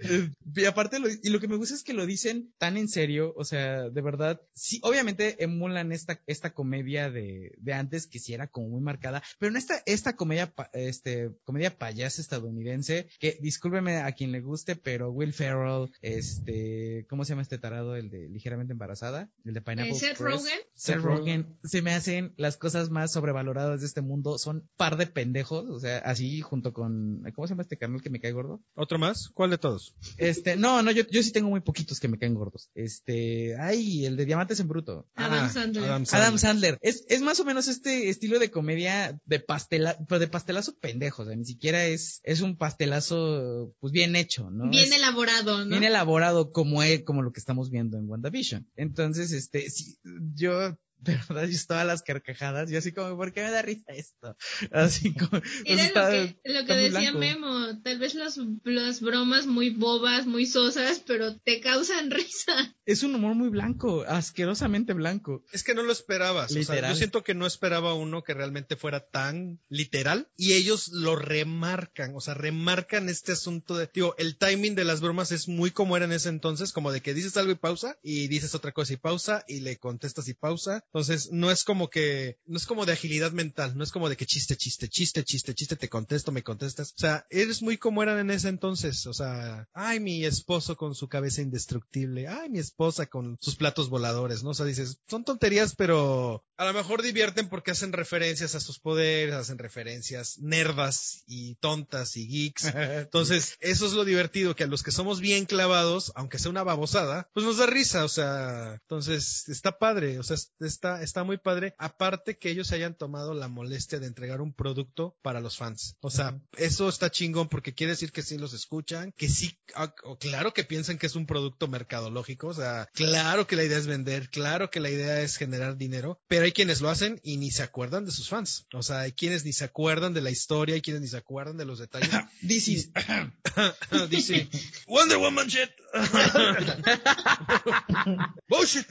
eh, y aparte, lo, y lo que me gusta es que lo dicen tan en serio, o sea, de verdad, sí, obviamente emulan esta, esta comedia de, de antes que sí era como muy marcada, pero en esta, esta comedia, pa- este, comedia payasa estadounidense, que discúlpeme a quien le guste, pero Will Ferrell, este, ¿cómo se llama este tarado? El de ligeramente embarazada, el de Pineapple Eh, Seth. Rogen. Seth Rogen, se me hacen las cosas más sobrevaloradas de este mundo, son par de pendejos, o sea, así junto con, ¿cómo se llama este canal que me cae gordo? ¿Otro más? ¿Cuál de todos? Este, no, no, yo, yo sí tengo muy poquitos que me caen gordos. Este, ay, el de Diamantes en Bruto. Adam Ah, Sandler. Adam Adam Sandler. Es, es más o menos este estilo de comedia de pastela, pero de pastelazo pendejo, o sea, ni siquiera es, es un pastelazo, pues bien hecho, ¿no? Bien Es- elaborado, ¿no? bien elaborado como es, como lo que estamos viendo en WandaVision. Entonces, este, sí, yo, verdad, yo estaba a las carcajadas, y así como, ¿por qué me da risa esto? Así como, pues Era está- lo que, lo que decía blanco. Memo, tal vez los, las bromas muy bobas, muy sosas, pero te causan risa. Es un humor muy blanco, asquerosamente blanco. Es que no lo esperabas. O sea, Literal. yo siento que no esperaba uno que realmente fuera tan literal y ellos lo remarcan, o sea, remarcan este asunto de, digo, el timing de las bromas es muy como era en ese entonces, como de que dices algo y pausa y dices otra cosa y pausa y le contestas y pausa. Entonces, no es como que, no es como de agilidad mental, no es como de que chiste, chiste, chiste, chiste, chiste, te contesto, me contestas. O sea, eres muy como eran en ese entonces, o sea, ay, mi esposo con su cabeza indestructible, ay, mi esposa con sus platos voladores, ¿no? O sea, dices, son tonterías, pero a lo mejor divierten porque hacen referencias a sus poderes, hacen referencias nerdas y tontas y geeks. Entonces, eso es lo divertido, que a los que somos bien clavados, aunque sea una babosada, pues nos da risa, o sea, entonces está padre, o sea, es- está, está muy padre. Aparte que ellos se hayan tomado la molestia de entregar un producto para los fans. O sea, eso está chingón porque quiere decir que sí los escuchan, que sí, ah, o claro que piensan que es un producto mercadológico, o sea, claro que la idea es vender, claro que la idea es generar dinero, pero hay quienes lo hacen y ni se acuerdan de sus fans. O sea, hay quienes ni se acuerdan de la historia, hay quienes ni se acuerdan de los detalles. This is, Dice, Wonder Woman shit. Bullshit.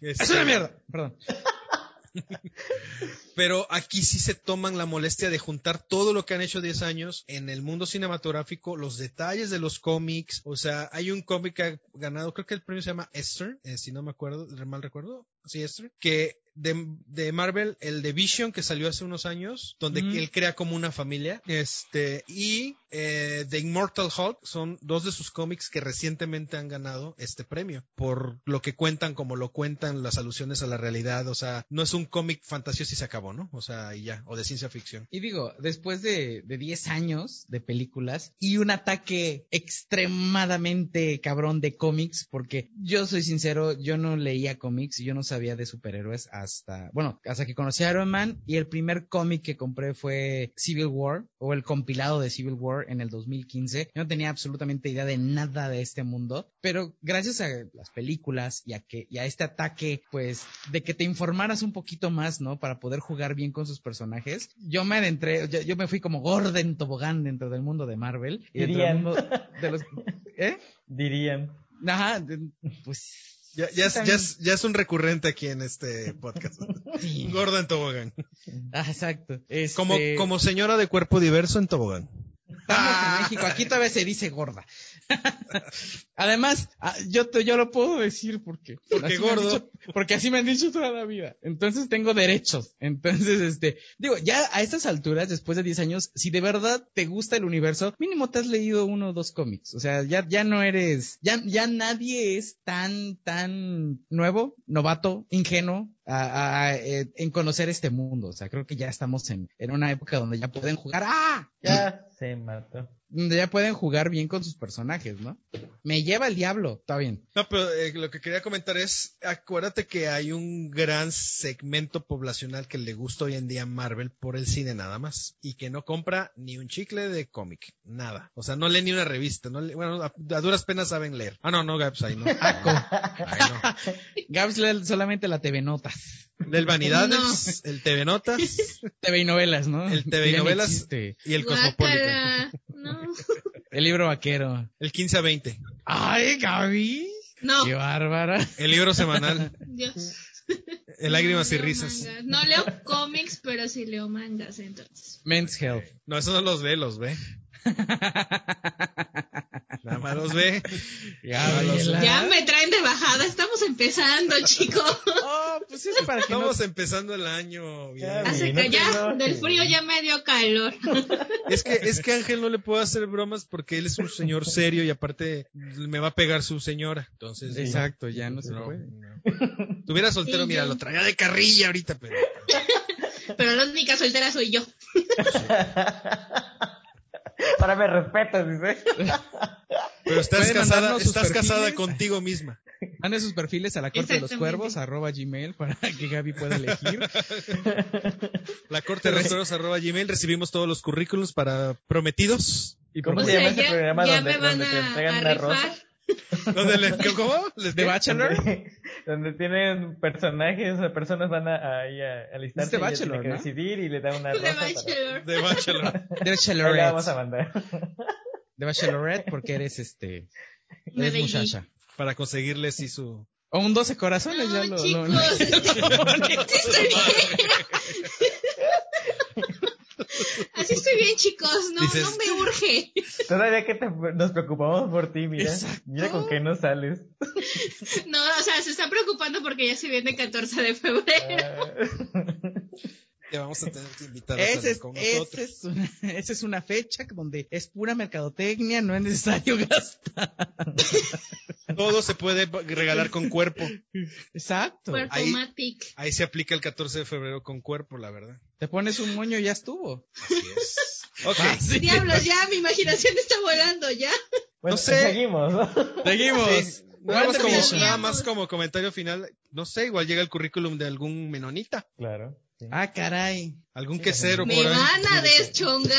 es una mierda, perdón. Pero aquí sí se toman la molestia de juntar todo lo que han hecho 10 años en el mundo cinematográfico, los detalles de los cómics. O sea, hay un cómic que ha ganado, creo que el premio se llama Esther, eh, si no me acuerdo, mal recuerdo. Sí, Esther. Que de, de, Marvel, el de Vision que salió hace unos años, donde Mm. él crea como una familia, este, y eh, The Immortal Hulk son dos de sus cómics que recientemente han ganado este premio, por lo que cuentan, como lo cuentan, las alusiones a la realidad, o sea, no es un cómic fantasioso y se acabó, ¿no? O sea, y ya, o de ciencia ficción. Y digo, después de, de 10 años de películas y un ataque extremadamente cabrón de cómics, porque yo soy sincero, yo no leía cómics y yo no sabía de superhéroes hasta, bueno, hasta que conocí a Iron Man y el primer cómic que compré fue Civil War o el compilado de Civil War en el 2015. Yo no tenía absolutamente idea de nada de este mundo, pero gracias a las películas y a que, y a este ataque, pues, de que te informaras un poquito más, ¿no? Para poder jugar bien con sus personajes. Yo me adentré, yo, yo me fui como gorda en tobogán dentro del mundo de Marvel. Y dentro del mundo de los, ¿eh? Dirían. Ajá, pues. Ya, ya, es, ya, es, ya es un recurrente aquí en este podcast. sí. Gorda en tobogán. Ah, exacto. Este, Como, como señora de cuerpo diverso en tobogán. Estamos en México, aquí todavía se dice gorda. Además, ah, yo te- yo lo puedo decir porque Porque así me han gordo. dicho- porque así me han dicho toda la vida. Entonces tengo derechos. Entonces, este, digo, ya a estas alturas, después de 10 años, si de verdad te gusta el universo, mínimo te has leído uno o dos cómics. O sea, ya ya no eres, ya ya nadie es tan tan nuevo, novato, ingenuo a- a- a, eh, en conocer este mundo. O sea, creo que ya estamos en en una época donde ya pueden jugar. ¡Ah! Ya se mató. Donde ya pueden jugar bien con sus personajes, ¿no? Me lleva el diablo, está bien. No, pero eh, lo que quería comentar es, acuérdate que hay un gran segmento poblacional que le gusta hoy en día Marvel por el cine nada más y que no compra ni un chicle de cómic, nada. O sea, no lee ni una revista, no lee- bueno, a, a duras penas saben leer. Ah, no, no, Gaps, ahí no. Ahí no. Gabs lee solamente la TV Notas, Del Vanidades, el TV Notas TV y novelas, ¿no? El TV y novelas. y el Cosmopolitan. No. El libro vaquero. El 15 a 20. Ay, Gaby. No. Qué bárbara. El libro semanal. Dios. El lágrimas No y leo risas. mangas. No leo cómics, pero sí leo mangas, entonces. Men's Health. No, eso no los ve, los ve. Los ve. Ya me traen de bajada, estamos empezando, chicos. Oh, pues es para que no... Estamos empezando el año. bien. Ya, Hace no que ya, del frío ya me dio calor. Es que, es que Ángel no le puedo hacer bromas porque él es un señor serio y aparte me va a pegar su señora. Entonces, Exacto, ya no se no, puede. no. Tuviera soltero, Sí, mira, yo. lo traía de carrilla ahorita, pero. Pero la única soltera soy yo. Ahora me respetas, dice. Pero estás Pueden casada, mandarnos sus estás casada perfiles. contigo misma. Mande sus perfiles a la corte de los cuervos, arroba gmail, para que Gaby pueda elegir. La corte de los cueros arroba gmail. Recibimos todos los currículums para prometidos. Y ¿Cómo se llama ese programa donde, donde te a, entregan a una rosa? ¿Dónde les, ¿Cómo? ¿Les ¿The qué? Bachelor? Donde, donde tienen personajes o personas van a, ahí a, alistarse y ella Bachelor, tiene que ¿no? decidir y le da una rosa. para- Bachelor. De Bachelor. The Ahí la vamos a Bachelorette. mandar. The Bachelorette porque eres este... Eres muchacha. Para conseguirle sí su. O un 12 corazones, ya No, lo... chicos, lo- sí estoy bien. Así estoy bien, chicos. No, Dices- no me urge. Todavía que te- nos preocupamos por ti, mira. Exacto. Mira con qué no sales. No, o sea, se están preocupando porque ya se viene 14 de febrero. Ah, Te vamos a tener que invitar a Esa salir es, con nosotros. es una, esa es una fecha donde es pura mercadotecnia, no es necesario gastar. Todo se puede regalar con cuerpo. Exacto. Ahí-. Ahí se aplica el 14 de febrero con cuerpo, la verdad. Te pones un moño y ya estuvo. Así es. Fácil. Diablos, ya, mi imaginación está volando, ya. bueno, No sé. seguimos. ¿no? Seguimos. Sí, nada, más como, WandaVision. nada más como comentario final, no sé, igual llega el currículum de algún menonita, Claro. Ah, caray. algún Sí, quesero Me por ahí. van a deschongar.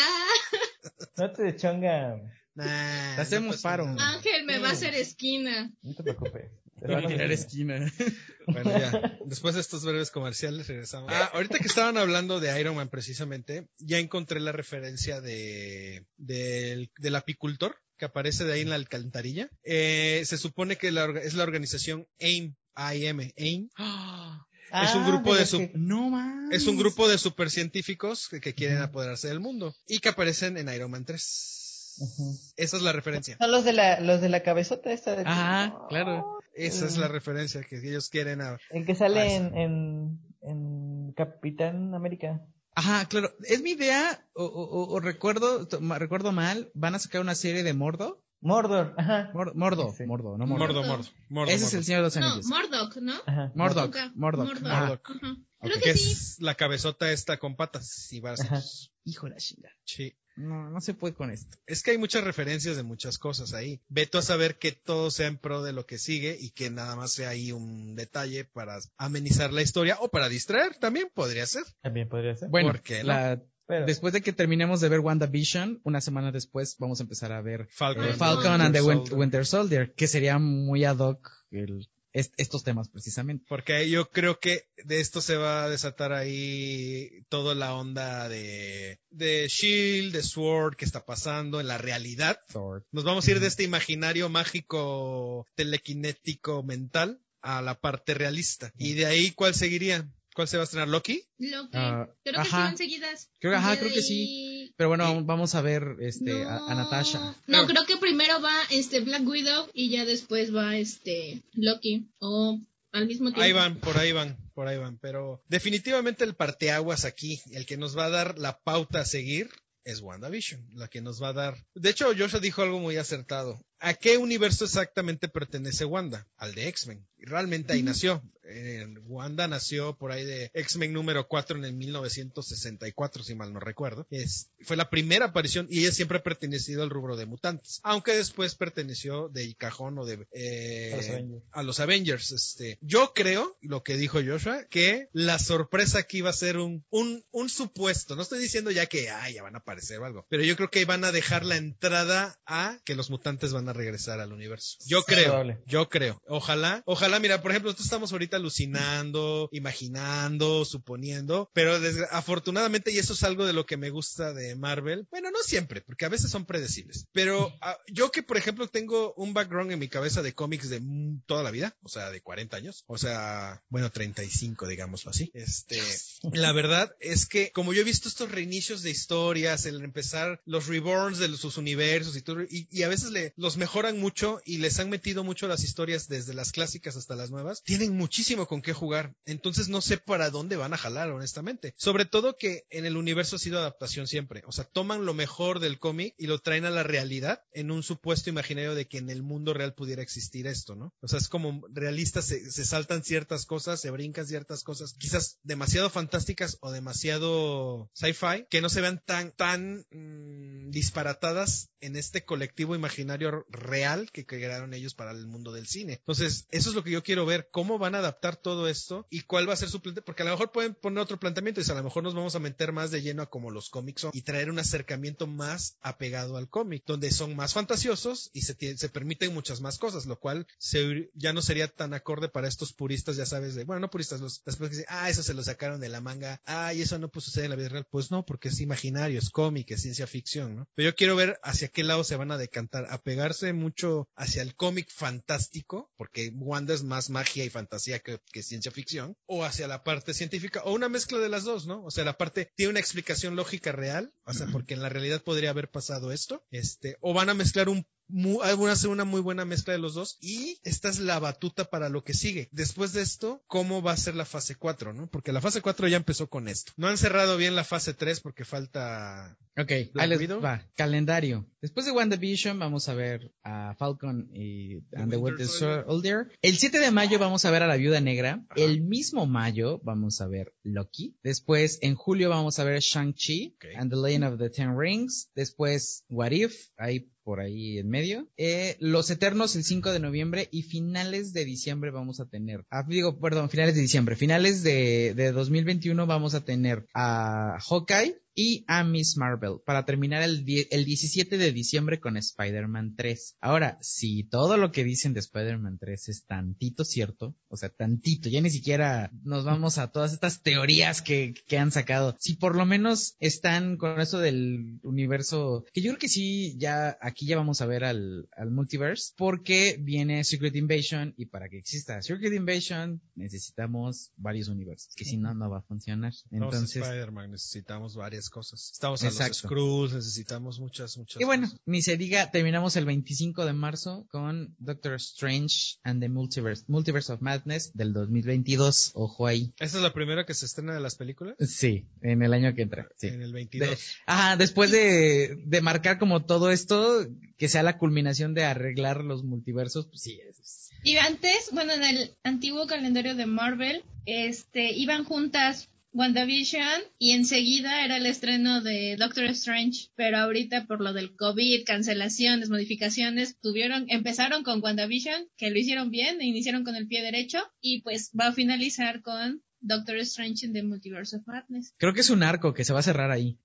No te chonga. Nah, Te hacemos no paro. Ángel me va a hacer esquina. No te preocupes. Te Te va a tirar esquina. Bueno, ya. Después de estos breves comerciales regresamos. Ah, ahorita que estaban hablando de Iron Man precisamente, ya encontré la referencia de del, del apicultor que aparece de ahí en la alcantarilla. Eh, se supone que la es la organización AIM, AIM, AIM, es un Ah, grupo de que- No. Es un grupo de supercientíficos que, que quieren apoderarse del mundo y que aparecen en Iron Man 3. Ujú. Esa es la referencia. Son los de la, los de la cabezota esta de... Ajá, claro. Esa es la referencia que ellos quieren. a- El que sale Ah, en, en, en Capitán América. Ajá, claro. Es mi idea, o, o- o- o recuerdo, recuerdo mal, van a sacar una serie de Mordo. Mordor, ajá. Mor- Mordo, Sí. Mordo, no Mordo. Mordo, mordo, mordo. Ese es el Señor de los No, Anillos. Mordok, ¿no? Ajá. Mordok, Ajá, Mordok. Mordok. Ajá. Mordok. Ajá. Creo Que que sí. es la cabezota esta con patas y bracitos. Hijo de la chinga. Sí. No, no se puede con esto. Es que hay muchas referencias de muchas cosas ahí. Veto a saber que todo sea en pro de lo que sigue y que nada más sea ahí un detalle para amenizar la historia o para distraer también podría ser. También podría ser. Bueno, ¿Por qué no? la- Pero- después de que terminemos de ver WandaVision, una semana después vamos a empezar a ver Falcon, eh, and Falcon the and the Winter Win- Soldier. Winter Soldier, que sería muy ad hoc el- est- estos temas precisamente. Porque yo creo que de esto se va a desatar ahí toda la onda de, de Shield, de Sword, que está pasando en la realidad. Nos vamos a ir de este imaginario mágico, telequinético, mental, a la parte realista. Y de ahí, ¿cuál seguiría? ¿Cuál se va a estrenar? ¿Loki? Lo que. Ah, creo que sí ajá. van seguidas. Creo- ajá, creo que ahí- Pero bueno, vamos a ver este No. a, a Natasha. No, Pero- creo que primero va este Black Widow y ya después va este Loki. O al mismo tiempo. Ahí van, por ahí van, por ahí van. Pero definitivamente el parteaguas aquí, el que nos va a dar la pauta a seguir, es WandaVision, la que nos va a dar. De hecho, Joshua dijo algo muy acertado. ¿A qué universo exactamente pertenece Wanda? Al de X-Men. Y Realmente ahí nació. Eh, Wanda nació por ahí de X-Men número 4 en el 1964, si mal no recuerdo. Es, fue la primera aparición y ella siempre ha pertenecido al rubro de mutantes. Aunque después perteneció de cajón o de... eh, A los Avengers. a los Avengers. Este, yo creo, lo que dijo Joshua, que la sorpresa aquí va a ser un, un, un supuesto. No estoy diciendo ya que, ay, ya van a aparecer o algo. Pero yo creo que van a dejar la entrada a que los mutantes van a regresar al universo. Yo creo, yo creo. Ojalá, ojalá, mira, por ejemplo, nosotros estamos ahorita alucinando, imaginando, suponiendo, pero afortunadamente, y eso es algo de lo que me gusta de Marvel, bueno, no siempre, porque a veces son predecibles, pero ah, yo que, por ejemplo, tengo un background en mi cabeza de cómics de mm, toda la vida, o sea, de 40 años, o sea, bueno, 35, digámoslo así, este, la verdad es que como yo he visto estos reinicios de historias, el empezar los reborns de sus universos y todo, y, y a veces le, los mejoran mucho y les han metido mucho las historias desde las clásicas hasta las nuevas, tienen muchísimo con qué jugar. Entonces no sé para dónde van a jalar, honestamente. Sobre todo que en el universo ha sido adaptación siempre. O sea, toman lo mejor del cómic y lo traen a la realidad en un supuesto imaginario de que en el mundo real pudiera existir esto, ¿no? O sea, es como realistas, se, saltan ciertas cosas, se brincan ciertas cosas, quizás demasiado fantásticas o demasiado sci-fi, que no se vean tan, tan mm, disparatadas en este colectivo imaginario real que crearon ellos para el mundo del cine. Entonces, eso es lo que yo quiero ver, cómo van a adaptar todo esto y cuál va a ser su planteamiento, porque a lo mejor pueden poner otro planteamiento y a lo mejor nos vamos a meter más de lleno a como los cómics son y traer un acercamiento más apegado al cómic, donde son más fantasiosos y se, se permiten muchas más cosas, lo cual ya no sería tan acorde para estos puristas, ya sabes, de, bueno, no puristas, los, después que dicen, ah, eso se lo sacaron de la manga, ah, y eso no pues, sucede en la vida real, pues no, porque es imaginario, es cómic, es ciencia ficción, ¿no? Pero yo quiero ver hacia qué lado se van a decantar, mucho hacia el cómic fantástico, porque Wanda es más magia y fantasía que, que ciencia ficción, o hacia la parte científica, o una mezcla de las dos, ¿no? O sea, la parte tiene una explicación lógica real, o sea, porque en la realidad podría haber pasado esto, este, o van a mezclar un mu- van a hacer una muy buena mezcla de los dos y esta es la batuta para lo que sigue. Después de esto, ¿cómo va a ser la fase 4, no? Porque la fase 4 ya empezó con esto. No han cerrado bien la fase 3 porque falta Ok, ahí les va. Calendario. Después de WandaVision vamos a ver a Falcon y and the Winter Winter Soldier. El 7 de mayo vamos a ver a la Viuda Negra. El mismo mayo vamos a ver Loki. Después en julio vamos a ver Shang-Chi Ok. and the Legend of the Ten Rings. Después What If, ahí por ahí en medio. Eh, Los Eternos el 5 de noviembre y finales de diciembre vamos a tener, ah, digo, perdón, finales de diciembre, finales de, de 2021 vamos a tener a Hawkeye y a Miss Marvel para terminar el, el 17 de diciembre con Spider-Man 3. Ahora, si todo lo que dicen de Spider-Man 3 es tantito cierto, o sea, tantito, ya ni siquiera nos vamos a todas estas teorías que, que han sacado. Si por lo menos están con eso del universo, que yo creo que sí, ya aquí ya vamos a ver al, al multiverse, porque viene Secret Invasion y para que exista Secret Invasion necesitamos varios universos, que si no, no va a funcionar. Entonces, Entonces, Spider-Man, necesitamos varias cosas. Estamos a los. Screws, necesitamos muchas, muchas Y bueno, cosas. ni se diga, terminamos el 25 de marzo con Doctor Strange and the Multiverse, Multiverse of Madness del 2022. Ojo ahí. ¿Esta es la primera que se estrena de las películas? Sí, en el año que entra. Sí. En el 22. De- ajá, después de, de marcar como todo esto, que sea la culminación de arreglar los multiversos, pues sí, es- Y antes, bueno, en el antiguo calendario de Marvel, este, iban juntas WandaVision y enseguida era el estreno de Doctor Strange, pero ahorita por lo del COVID, cancelaciones, modificaciones, tuvieron, empezaron con WandaVision, que lo hicieron bien, e iniciaron con el pie derecho, y pues va a finalizar con Doctor Strange in the Multiverse of Madness. creo que es un arco que se va a cerrar ahí.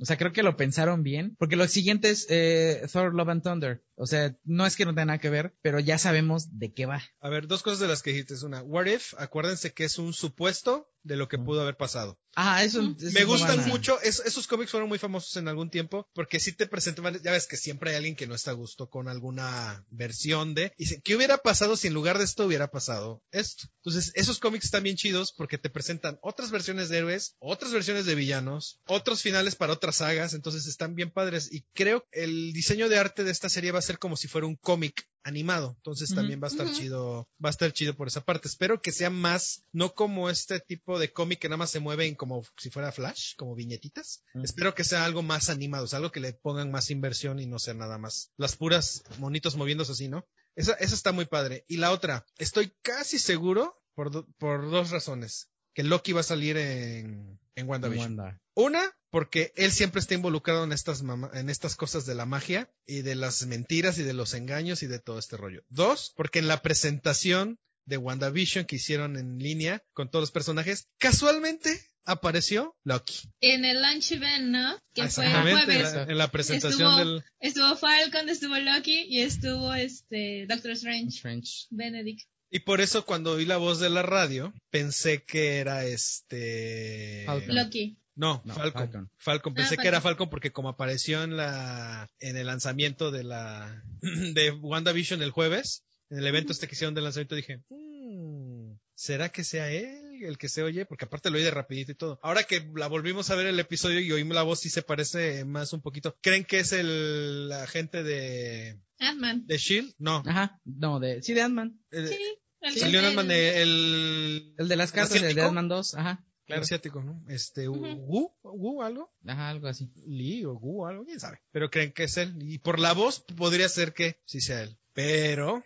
O sea, creo que lo pensaron bien, porque lo siguiente es eh, Thor Love and Thunder. O sea, no es que no tenga nada que ver, pero ya sabemos de qué va. A ver, dos cosas de las que dijiste. Una, What If, acuérdense que es un supuesto de lo que pudo haber pasado. Ah, eso, Me gustan mucho, es- esos cómics fueron muy famosos en algún tiempo, porque sí te presentan, ya ves que siempre hay alguien que no está a gusto con alguna versión de, y dice, ¿qué hubiera pasado si en lugar de esto hubiera pasado esto? Entonces, esos cómics están bien chidos porque te presentan otras versiones de héroes, otras versiones de villanos, otros finales para otras sagas, entonces están bien padres, y creo el diseño de arte de esta serie va a ser como si fuera un cómic animado, entonces también va a estar chido, va a estar chido por esa parte. Espero que sea más, no como este tipo de cómic que nada más se mueven como si fuera Flash, como viñetitas. Espero que sea algo más animado, o sea, algo que le pongan más inversión y no sea nada más las puras monitos moviéndose así, ¿no? Esa, esa está muy padre. Y la otra, estoy casi seguro, por, do- por dos razones, que Loki va a salir en, en WandaVision. Wanda. Una, porque él siempre está involucrado en estas, mama- en estas cosas de la magia y de las mentiras y de los engaños y de todo este rollo. Dos, porque en la presentación de WandaVision que hicieron en línea con todos los personajes, casualmente apareció Loki. En el launch event, ¿no? Que fue el Exactamente, en jueves. la, en la presentación Estuvo- del... Estuvo Falcon, estuvo Loki y estuvo este Doctor Strange, Strange. Benedict. Y por eso cuando oí la voz de la radio, pensé que era este... Falcon. Loki. No, No, Falcon. Falcon. Falcon. Pensé Ah, que era Falcon. Falcon porque como apareció en la, en el lanzamiento de la, de WandaVision el jueves, en el evento este que hicieron del lanzamiento dije, "Mm, ¿será que sea él el que se oye? Porque aparte lo oí de rapidito y todo. Ahora que la volvimos a ver el episodio y oímos la voz sí se parece más un poquito. ¿Creen que es el agente de, Ant-Man. de Shield? No. Ajá, no, de, sí, de Ant-Man. Eh, Sí. el Salió del- Ant-Man de el, El de las cartas de, de? Ant-Man 2, ajá, el claro. asiático, ¿no? Este, Ujú. Wu, Wu, algo. Ajá, algo así. Lee o Gu, algo, quién sabe. Pero creen que es él. Y por la voz podría ser que sí sea él. Pero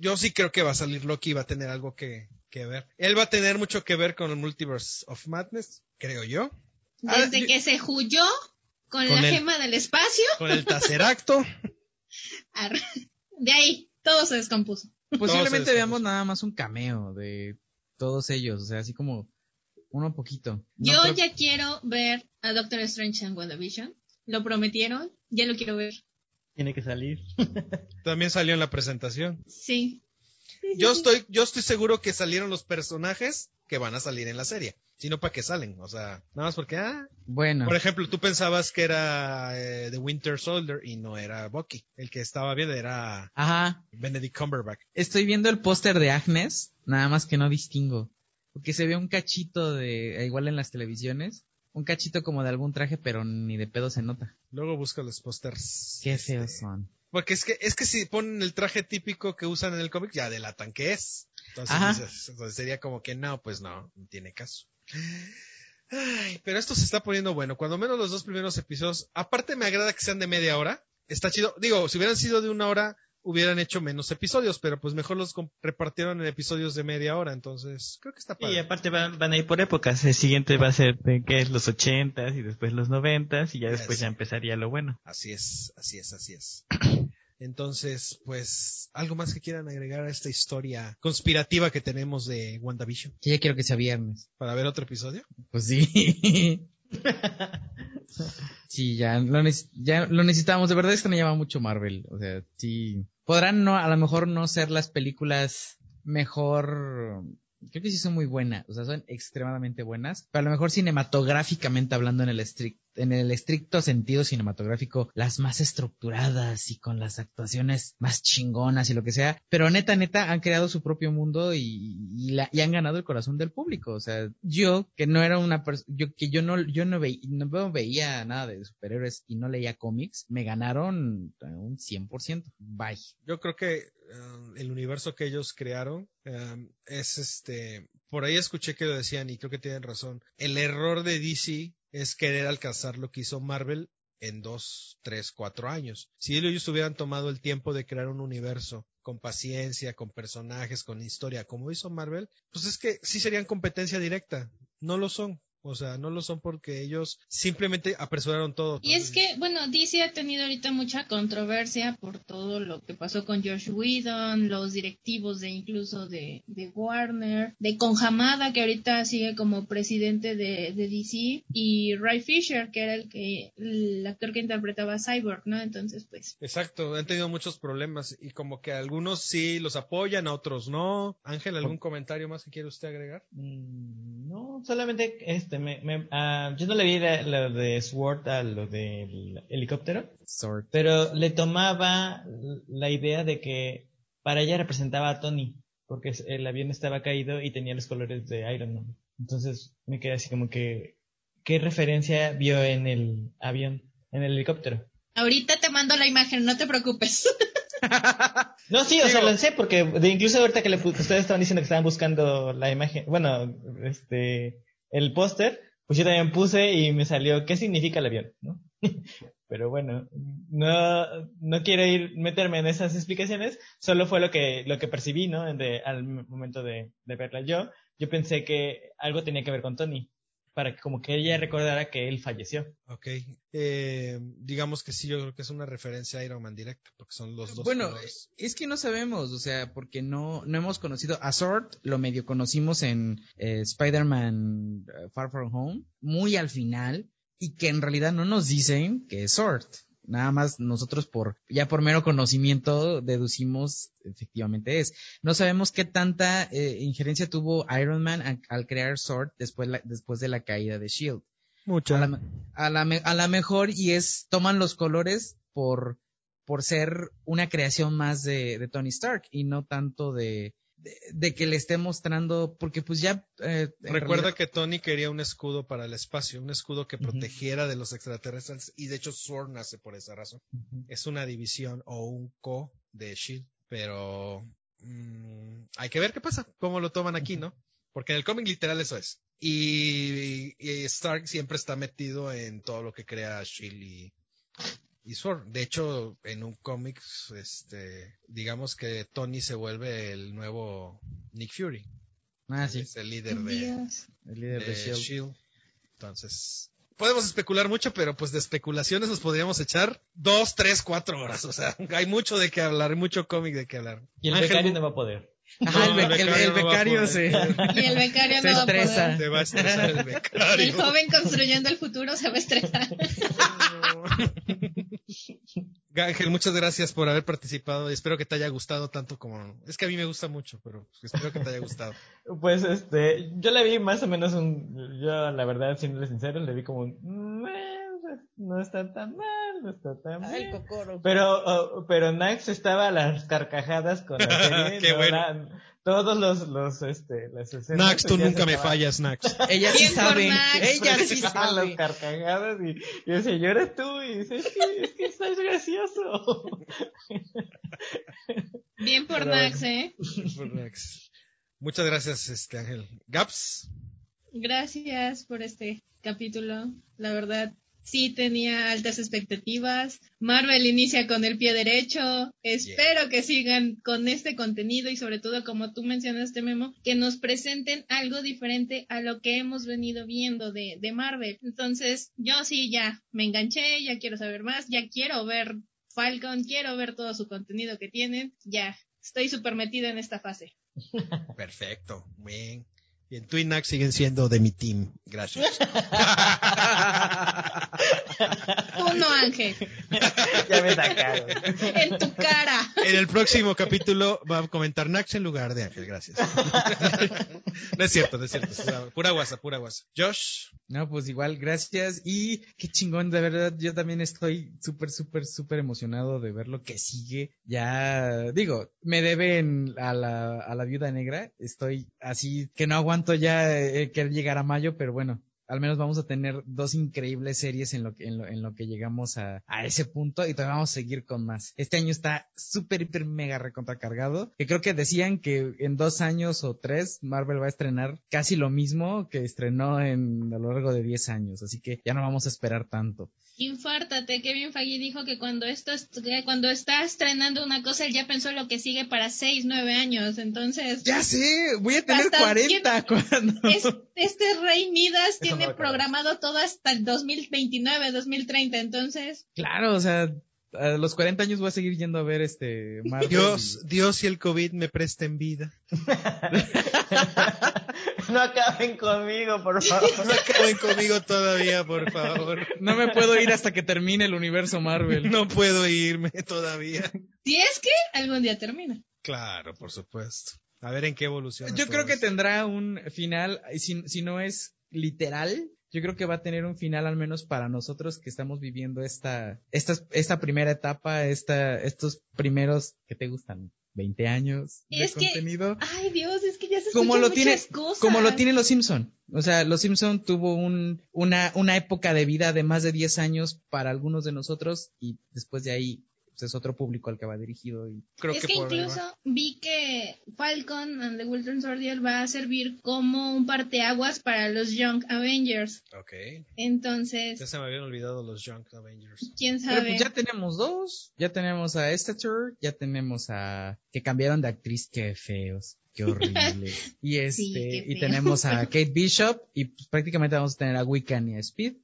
yo sí creo que va a salir Loki y va a tener algo que, que ver. Él va a tener mucho que ver con el Multiverse of Madness, creo yo. Ah, Desde yo- que se huyó con, Con la el- gema del espacio, Con el Taceracto. de ahí todo se descompuso. Posiblemente Todos veamos nada más un cameo de todos ellos, o sea, así como uno poquito. No Yo creo- ya quiero ver a Doctor Strange en WandaVision. Lo prometieron, ya lo quiero ver. Tiene que salir. También salió en la presentación. Sí. Yo estoy, yo estoy seguro que salieron los personajes que van a salir en la serie. Si no, ¿para qué salen? O sea, nada más porque, ah, Bueno, Por ejemplo, tú pensabas que era eh, The Winter Soldier y no era Bucky. El que estaba bien era ajá, Benedict Cumberbatch. estoy viendo el póster de Agnes, nada más que no distingo, porque se ve un cachito de, igual en las televisiones, un cachito como de algún traje, pero ni de pedo se nota. Luego busca los pósters. Qué Este, feos son. Porque es que, es que si ponen el traje típico que usan en el cómic, ya delatan que es. Entonces, entonces sería como que no, pues no, no tiene caso. Ay, pero esto se está poniendo bueno. Cuando menos los dos primeros episodios, aparte me agrada que sean de media hora. Está chido. Digo, si hubieran sido de una hora, hubieran hecho menos episodios, pero pues mejor los repartieron en episodios de media hora. Entonces, creo que está padre. Y aparte van, van a ir por épocas. El siguiente va a ser de que es los ochentas y después los noventas y ya después ya empezaría lo bueno. Así es, así es, así es. Entonces, pues, algo más que quieran agregar a esta historia conspirativa que tenemos de WandaVision Que ya quiero que sea viernes. para ver otro episodio. Pues sí. Sí, ya lo, ya lo necesitábamos. De verdad extrañaba mucho Marvel. O sea, sí. Podrán no, a lo mejor no ser las películas mejor. Creo que sí son muy buenas. O sea, son extremadamente buenas. Pero a lo mejor cinematográficamente hablando en el estricto, en el estricto sentido cinematográfico, las más estructuradas y con las actuaciones más chingonas y lo que sea. Pero neta, neta, han creado su propio mundo y, y, han ganado el corazón del público. O sea, yo, que no era una persona, yo, que yo no, yo no, veía, nada de superhéroes y no leía cómics, me ganaron un 100%. Bye. Yo creo que eh, el universo que ellos crearon eh, es este. Por ahí escuché que lo decían y creo que tienen razón. El error de DC es querer alcanzar lo que hizo Marvel en dos, tres, cuatro años. Si ellos hubieran tomado el tiempo de crear un universo con paciencia, con personajes, con historia, como hizo Marvel, pues es que sí serían competencia directa. No lo son. O sea, no lo son porque ellos simplemente apresuraron todo. Y es que, bueno, DC ha tenido ahorita mucha controversia por todo lo que pasó con Josh Whedon, los directivos de incluso de, de Warner, de Conjamada, que ahorita sigue como presidente de, de DC, y Ray Fisher, que era el que el actor que interpretaba a Cyborg, ¿no? Entonces, pues, Exacto, han tenido muchos problemas y como que algunos sí los apoyan, a otros no. Ángel, ¿algún comentario más que quiere usted agregar? Mm, No, solamente este, me, me- ah, yo no le vi la- lo de Sword a lo del helicóptero, Sword. pero le tomaba la idea de que para ella representaba a Tony, porque el avión estaba caído y tenía los colores de Iron Man. Entonces me quedé así como que, ¿qué referencia vio en el avión, en el helicóptero? ahorita te mando la imagen, no te preocupes. No, sí, o sea, Digo- lo sé, porque de incluso ahorita que le ustedes estaban diciendo que estaban buscando la imagen, bueno, este, el póster, pues yo también puse y me salió, ¿qué significa el avión? ¿no? Pero bueno, no, no quiero ir, meterme en esas explicaciones, solo fue lo que, lo que percibí, ¿no? De, al momento de, de verla yo, yo pensé que algo tenía que ver con Tony, para que como que ella recordara que él falleció. Ok, eh, digamos que sí, yo creo que es una referencia a Iron Man directa, porque son los dos. Bueno, colores. es que no sabemos, o sea, porque no, no hemos conocido a Sword, lo medio conocimos en eh, Spider-Man eh, Far From Home, muy al final, y que en realidad no nos dicen que es Sword. Nada más nosotros por, ya por mero conocimiento deducimos efectivamente es. No sabemos qué tanta eh, injerencia tuvo Iron Man a- al crear Sword después, la- después de la caída de Shield. A la, a la, a la mejor y es, toman los colores por, por ser una creación más de, de Tony Stark y no tanto de, de, de que le esté mostrando, porque pues ya... eh, Recuerda realidad- que Tony quería un escudo para el espacio, un escudo que protegiera de los extraterrestres y de hecho Sword nace por esa razón. Es una división o un co de Shield, pero mm, hay que ver qué pasa, cómo lo toman aquí, ¿no? Porque en el cómic literal eso es. Y, y Stark siempre está metido en todo lo que crea Shield y, y Sword. De hecho, en un cómic, este, digamos que Tony se vuelve el nuevo Nick Fury. Ah, sí, Es el líder de, el líder de, de Shield. Shield. Entonces, podemos especular mucho, pero pues de especulaciones nos podríamos echar dos, tres, cuatro horas. O sea, hay mucho de qué hablar, hay mucho cómic de qué hablar. Y el Ángel, becario no va a poder. Ajá, el, No, el be- el- becario el no va a becario poder. se, Y el becario se no va a poder. Te va a estresar el Y becario. el joven construyendo el futuro se va a estresar. Ángel, muchas gracias por haber participado y espero que te haya gustado tanto como... Es que a mí me gusta mucho, pero espero que te haya gustado. Pues este, yo le vi más o menos un, yo la verdad, siendo sincero, le vi como un, "Meh, no está tan mal, no está tan bien. Pero, oh, pero Nax estaba a las carcajadas con la serie. Qué ¿no? bueno. La- todos los, los, este, las escenas. Nax, tú nunca me fallas, Nax. Ella sí sabe, ella sí sabe. carcajadas y, y decía, llora tú, y dice, es que, es que estás gracioso. Bien por Pero bueno. ¿eh? Por Nax. Muchas gracias, este Ángel. Gaps. Gracias por este capítulo. La verdad, sí tenía altas expectativas. Marvel inicia con el pie derecho. Espero que sigan con este contenido y sobre todo, como tú mencionaste, Memo, que nos presenten algo diferente a lo que hemos venido viendo de, de Marvel. Entonces, yo sí ya me enganché, ya quiero saber más, ya quiero ver Falcon, quiero ver todo su contenido que tienen. Ya, estoy súper metida en esta fase. Perfecto. Bien. Y en Twinax siguen siendo de mi team. Gracias. Tú no, Ángel. Ya me sacaron. En tu cara. En el próximo capítulo va a comentar Nax en lugar de Ángel. Gracias. No es cierto, no es cierto. pura guasa, pura guasa. Josh. No, pues igual, gracias. Y qué chingón, de verdad, yo también estoy súper, súper, súper emocionado de ver lo que sigue. Ya, digo, me deben a la, a la viuda negra. Estoy así que no aguanto ya eh, querer llegar a mayo, pero bueno. Al menos vamos a tener dos increíbles series en lo que, en lo, en lo que llegamos a, a ese punto y todavía vamos a seguir con más. Este año está súper, hiper, mega recontracargado. Que creo que decían que en dos años o tres Marvel va a estrenar casi lo mismo que estrenó en, a lo largo de 10 años. Así que ya no vamos a esperar tanto. Infártate, Kevin Feige dijo que cuando esto es- que cuando está estrenando una cosa, él ya pensó lo que sigue para 6, 9 años. Entonces, Ya sé, voy a tener Hasta 40 cuando... es- este Rey Midas tiene programado todo hasta el 2029, 2030. Entonces, Claro, o sea, a los 40 años voy a seguir yendo a ver este Marvel. Dios, Dios y el COVID me presten vida. No acaben conmigo, por favor. No acaben conmigo todavía, por favor. No me puedo ir hasta que termine el universo Marvel. No puedo irme todavía. si es que algún día termina. Claro, por supuesto. A ver en qué evoluciona. Yo creo que tendrá un final, si, si no es literal, yo creo que va a tener un final al menos para nosotros que estamos viviendo esta, esta, esta primera etapa, esta, estos primeros que te gustan, 20 años de Es que- contenido. Ay, Dios, es que ya se como lo tiene, cosas. como lo tienen los Simpson. O sea, los Simpson tuvo un, una, una época de vida de más de 10 años para algunos de nosotros y después de ahí pues, es otro público al que va dirigido y Creo es que, que, va. incluso vi que Falcon and the Winter Soldier va a servir como un parteaguas para los Young Avengers. Ok. Entonces, Ya se me habían olvidado los Junk Avengers. quién Pero sabe. pues ya tenemos dos. Ya tenemos a Stature, ya tenemos a... que cambiaron de actriz, qué feos, qué horrible. Y este, Sí, y tenemos a Kate Bishop y pues, prácticamente vamos a tener a Wiccan y a Speed.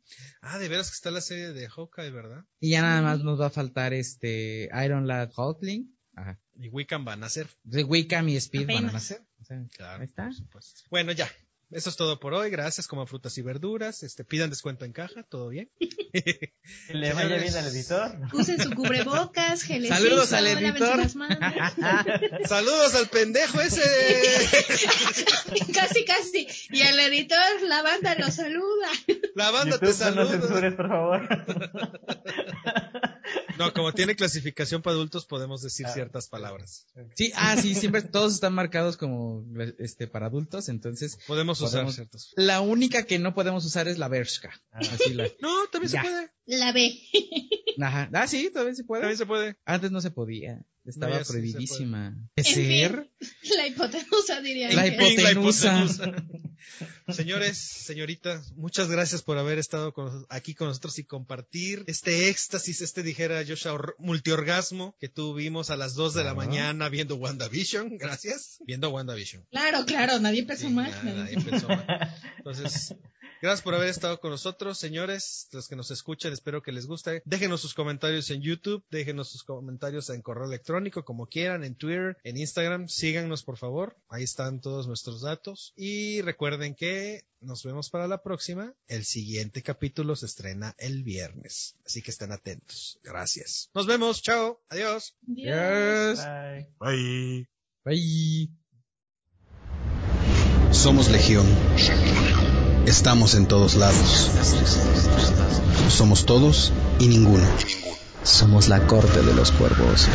Ah, de veras que está la serie de Hawkeye, ¿verdad? Y ya nada más nos va a faltar este Iron Lad Hulkling. Ajá. Y Wiccan van a ser. De Wiccan y Speed van a nacer. O sea, Claro, ahí está. por supuesto. Bueno, ya. Eso es todo por hoy. Gracias, como frutas y verduras. Este, pidan descuento en caja, todo bien. Que le vaya bien al editor. Usen su cubrebocas, gelecito, Saludos al editor. las manos. Saludos al pendejo ese. casi, casi. Y el editor, la banda lo saluda. La banda te YouTube, no saluda. censures, por favor. No, como tiene clasificación para adultos, podemos decir ciertas palabras. Sí, ah, sí, siempre todos están marcados como este para adultos, entonces Podemos usar Podemos- ciertos. la única que no podemos usar es la Bershka. Así la- No, también Ya. se puede. La B. Ajá. Ah, sí, todavía se puede. También se puede. Antes no se podía. Estaba No, ya sí se prohibidísima. En ¿Ser? La hipotenusa, diría. La Ángel. hipo- hipotenusa. Señores, señoritas, muchas gracias por haber estado con- aquí con nosotros y compartir este éxtasis, este dijera Joshua, or- multiorgasmo que tuvimos a las 2 de la mañana viendo WandaVision. Gracias. Viendo WandaVision. Claro, claro, nadie pensó Sí, mal. nada, nadie pensó mal. Entonces, gracias por haber estado con nosotros, señores, los que nos escuchan, espero que les guste. Déjenos sus comentarios en YouTube, déjenos sus comentarios en correo electrónico, como quieran, en Twitter, en Instagram, síganos por favor, ahí están todos nuestros datos. Y recuerden que nos vemos para la próxima. El siguiente capítulo se estrena el viernes, así que estén atentos. Gracias. Nos vemos, chao, adiós. Yes. Bye. Bye. Bye. Somos Legión. Estamos en todos lados. Somos todos y ninguno. Somos la corte de los cuervos.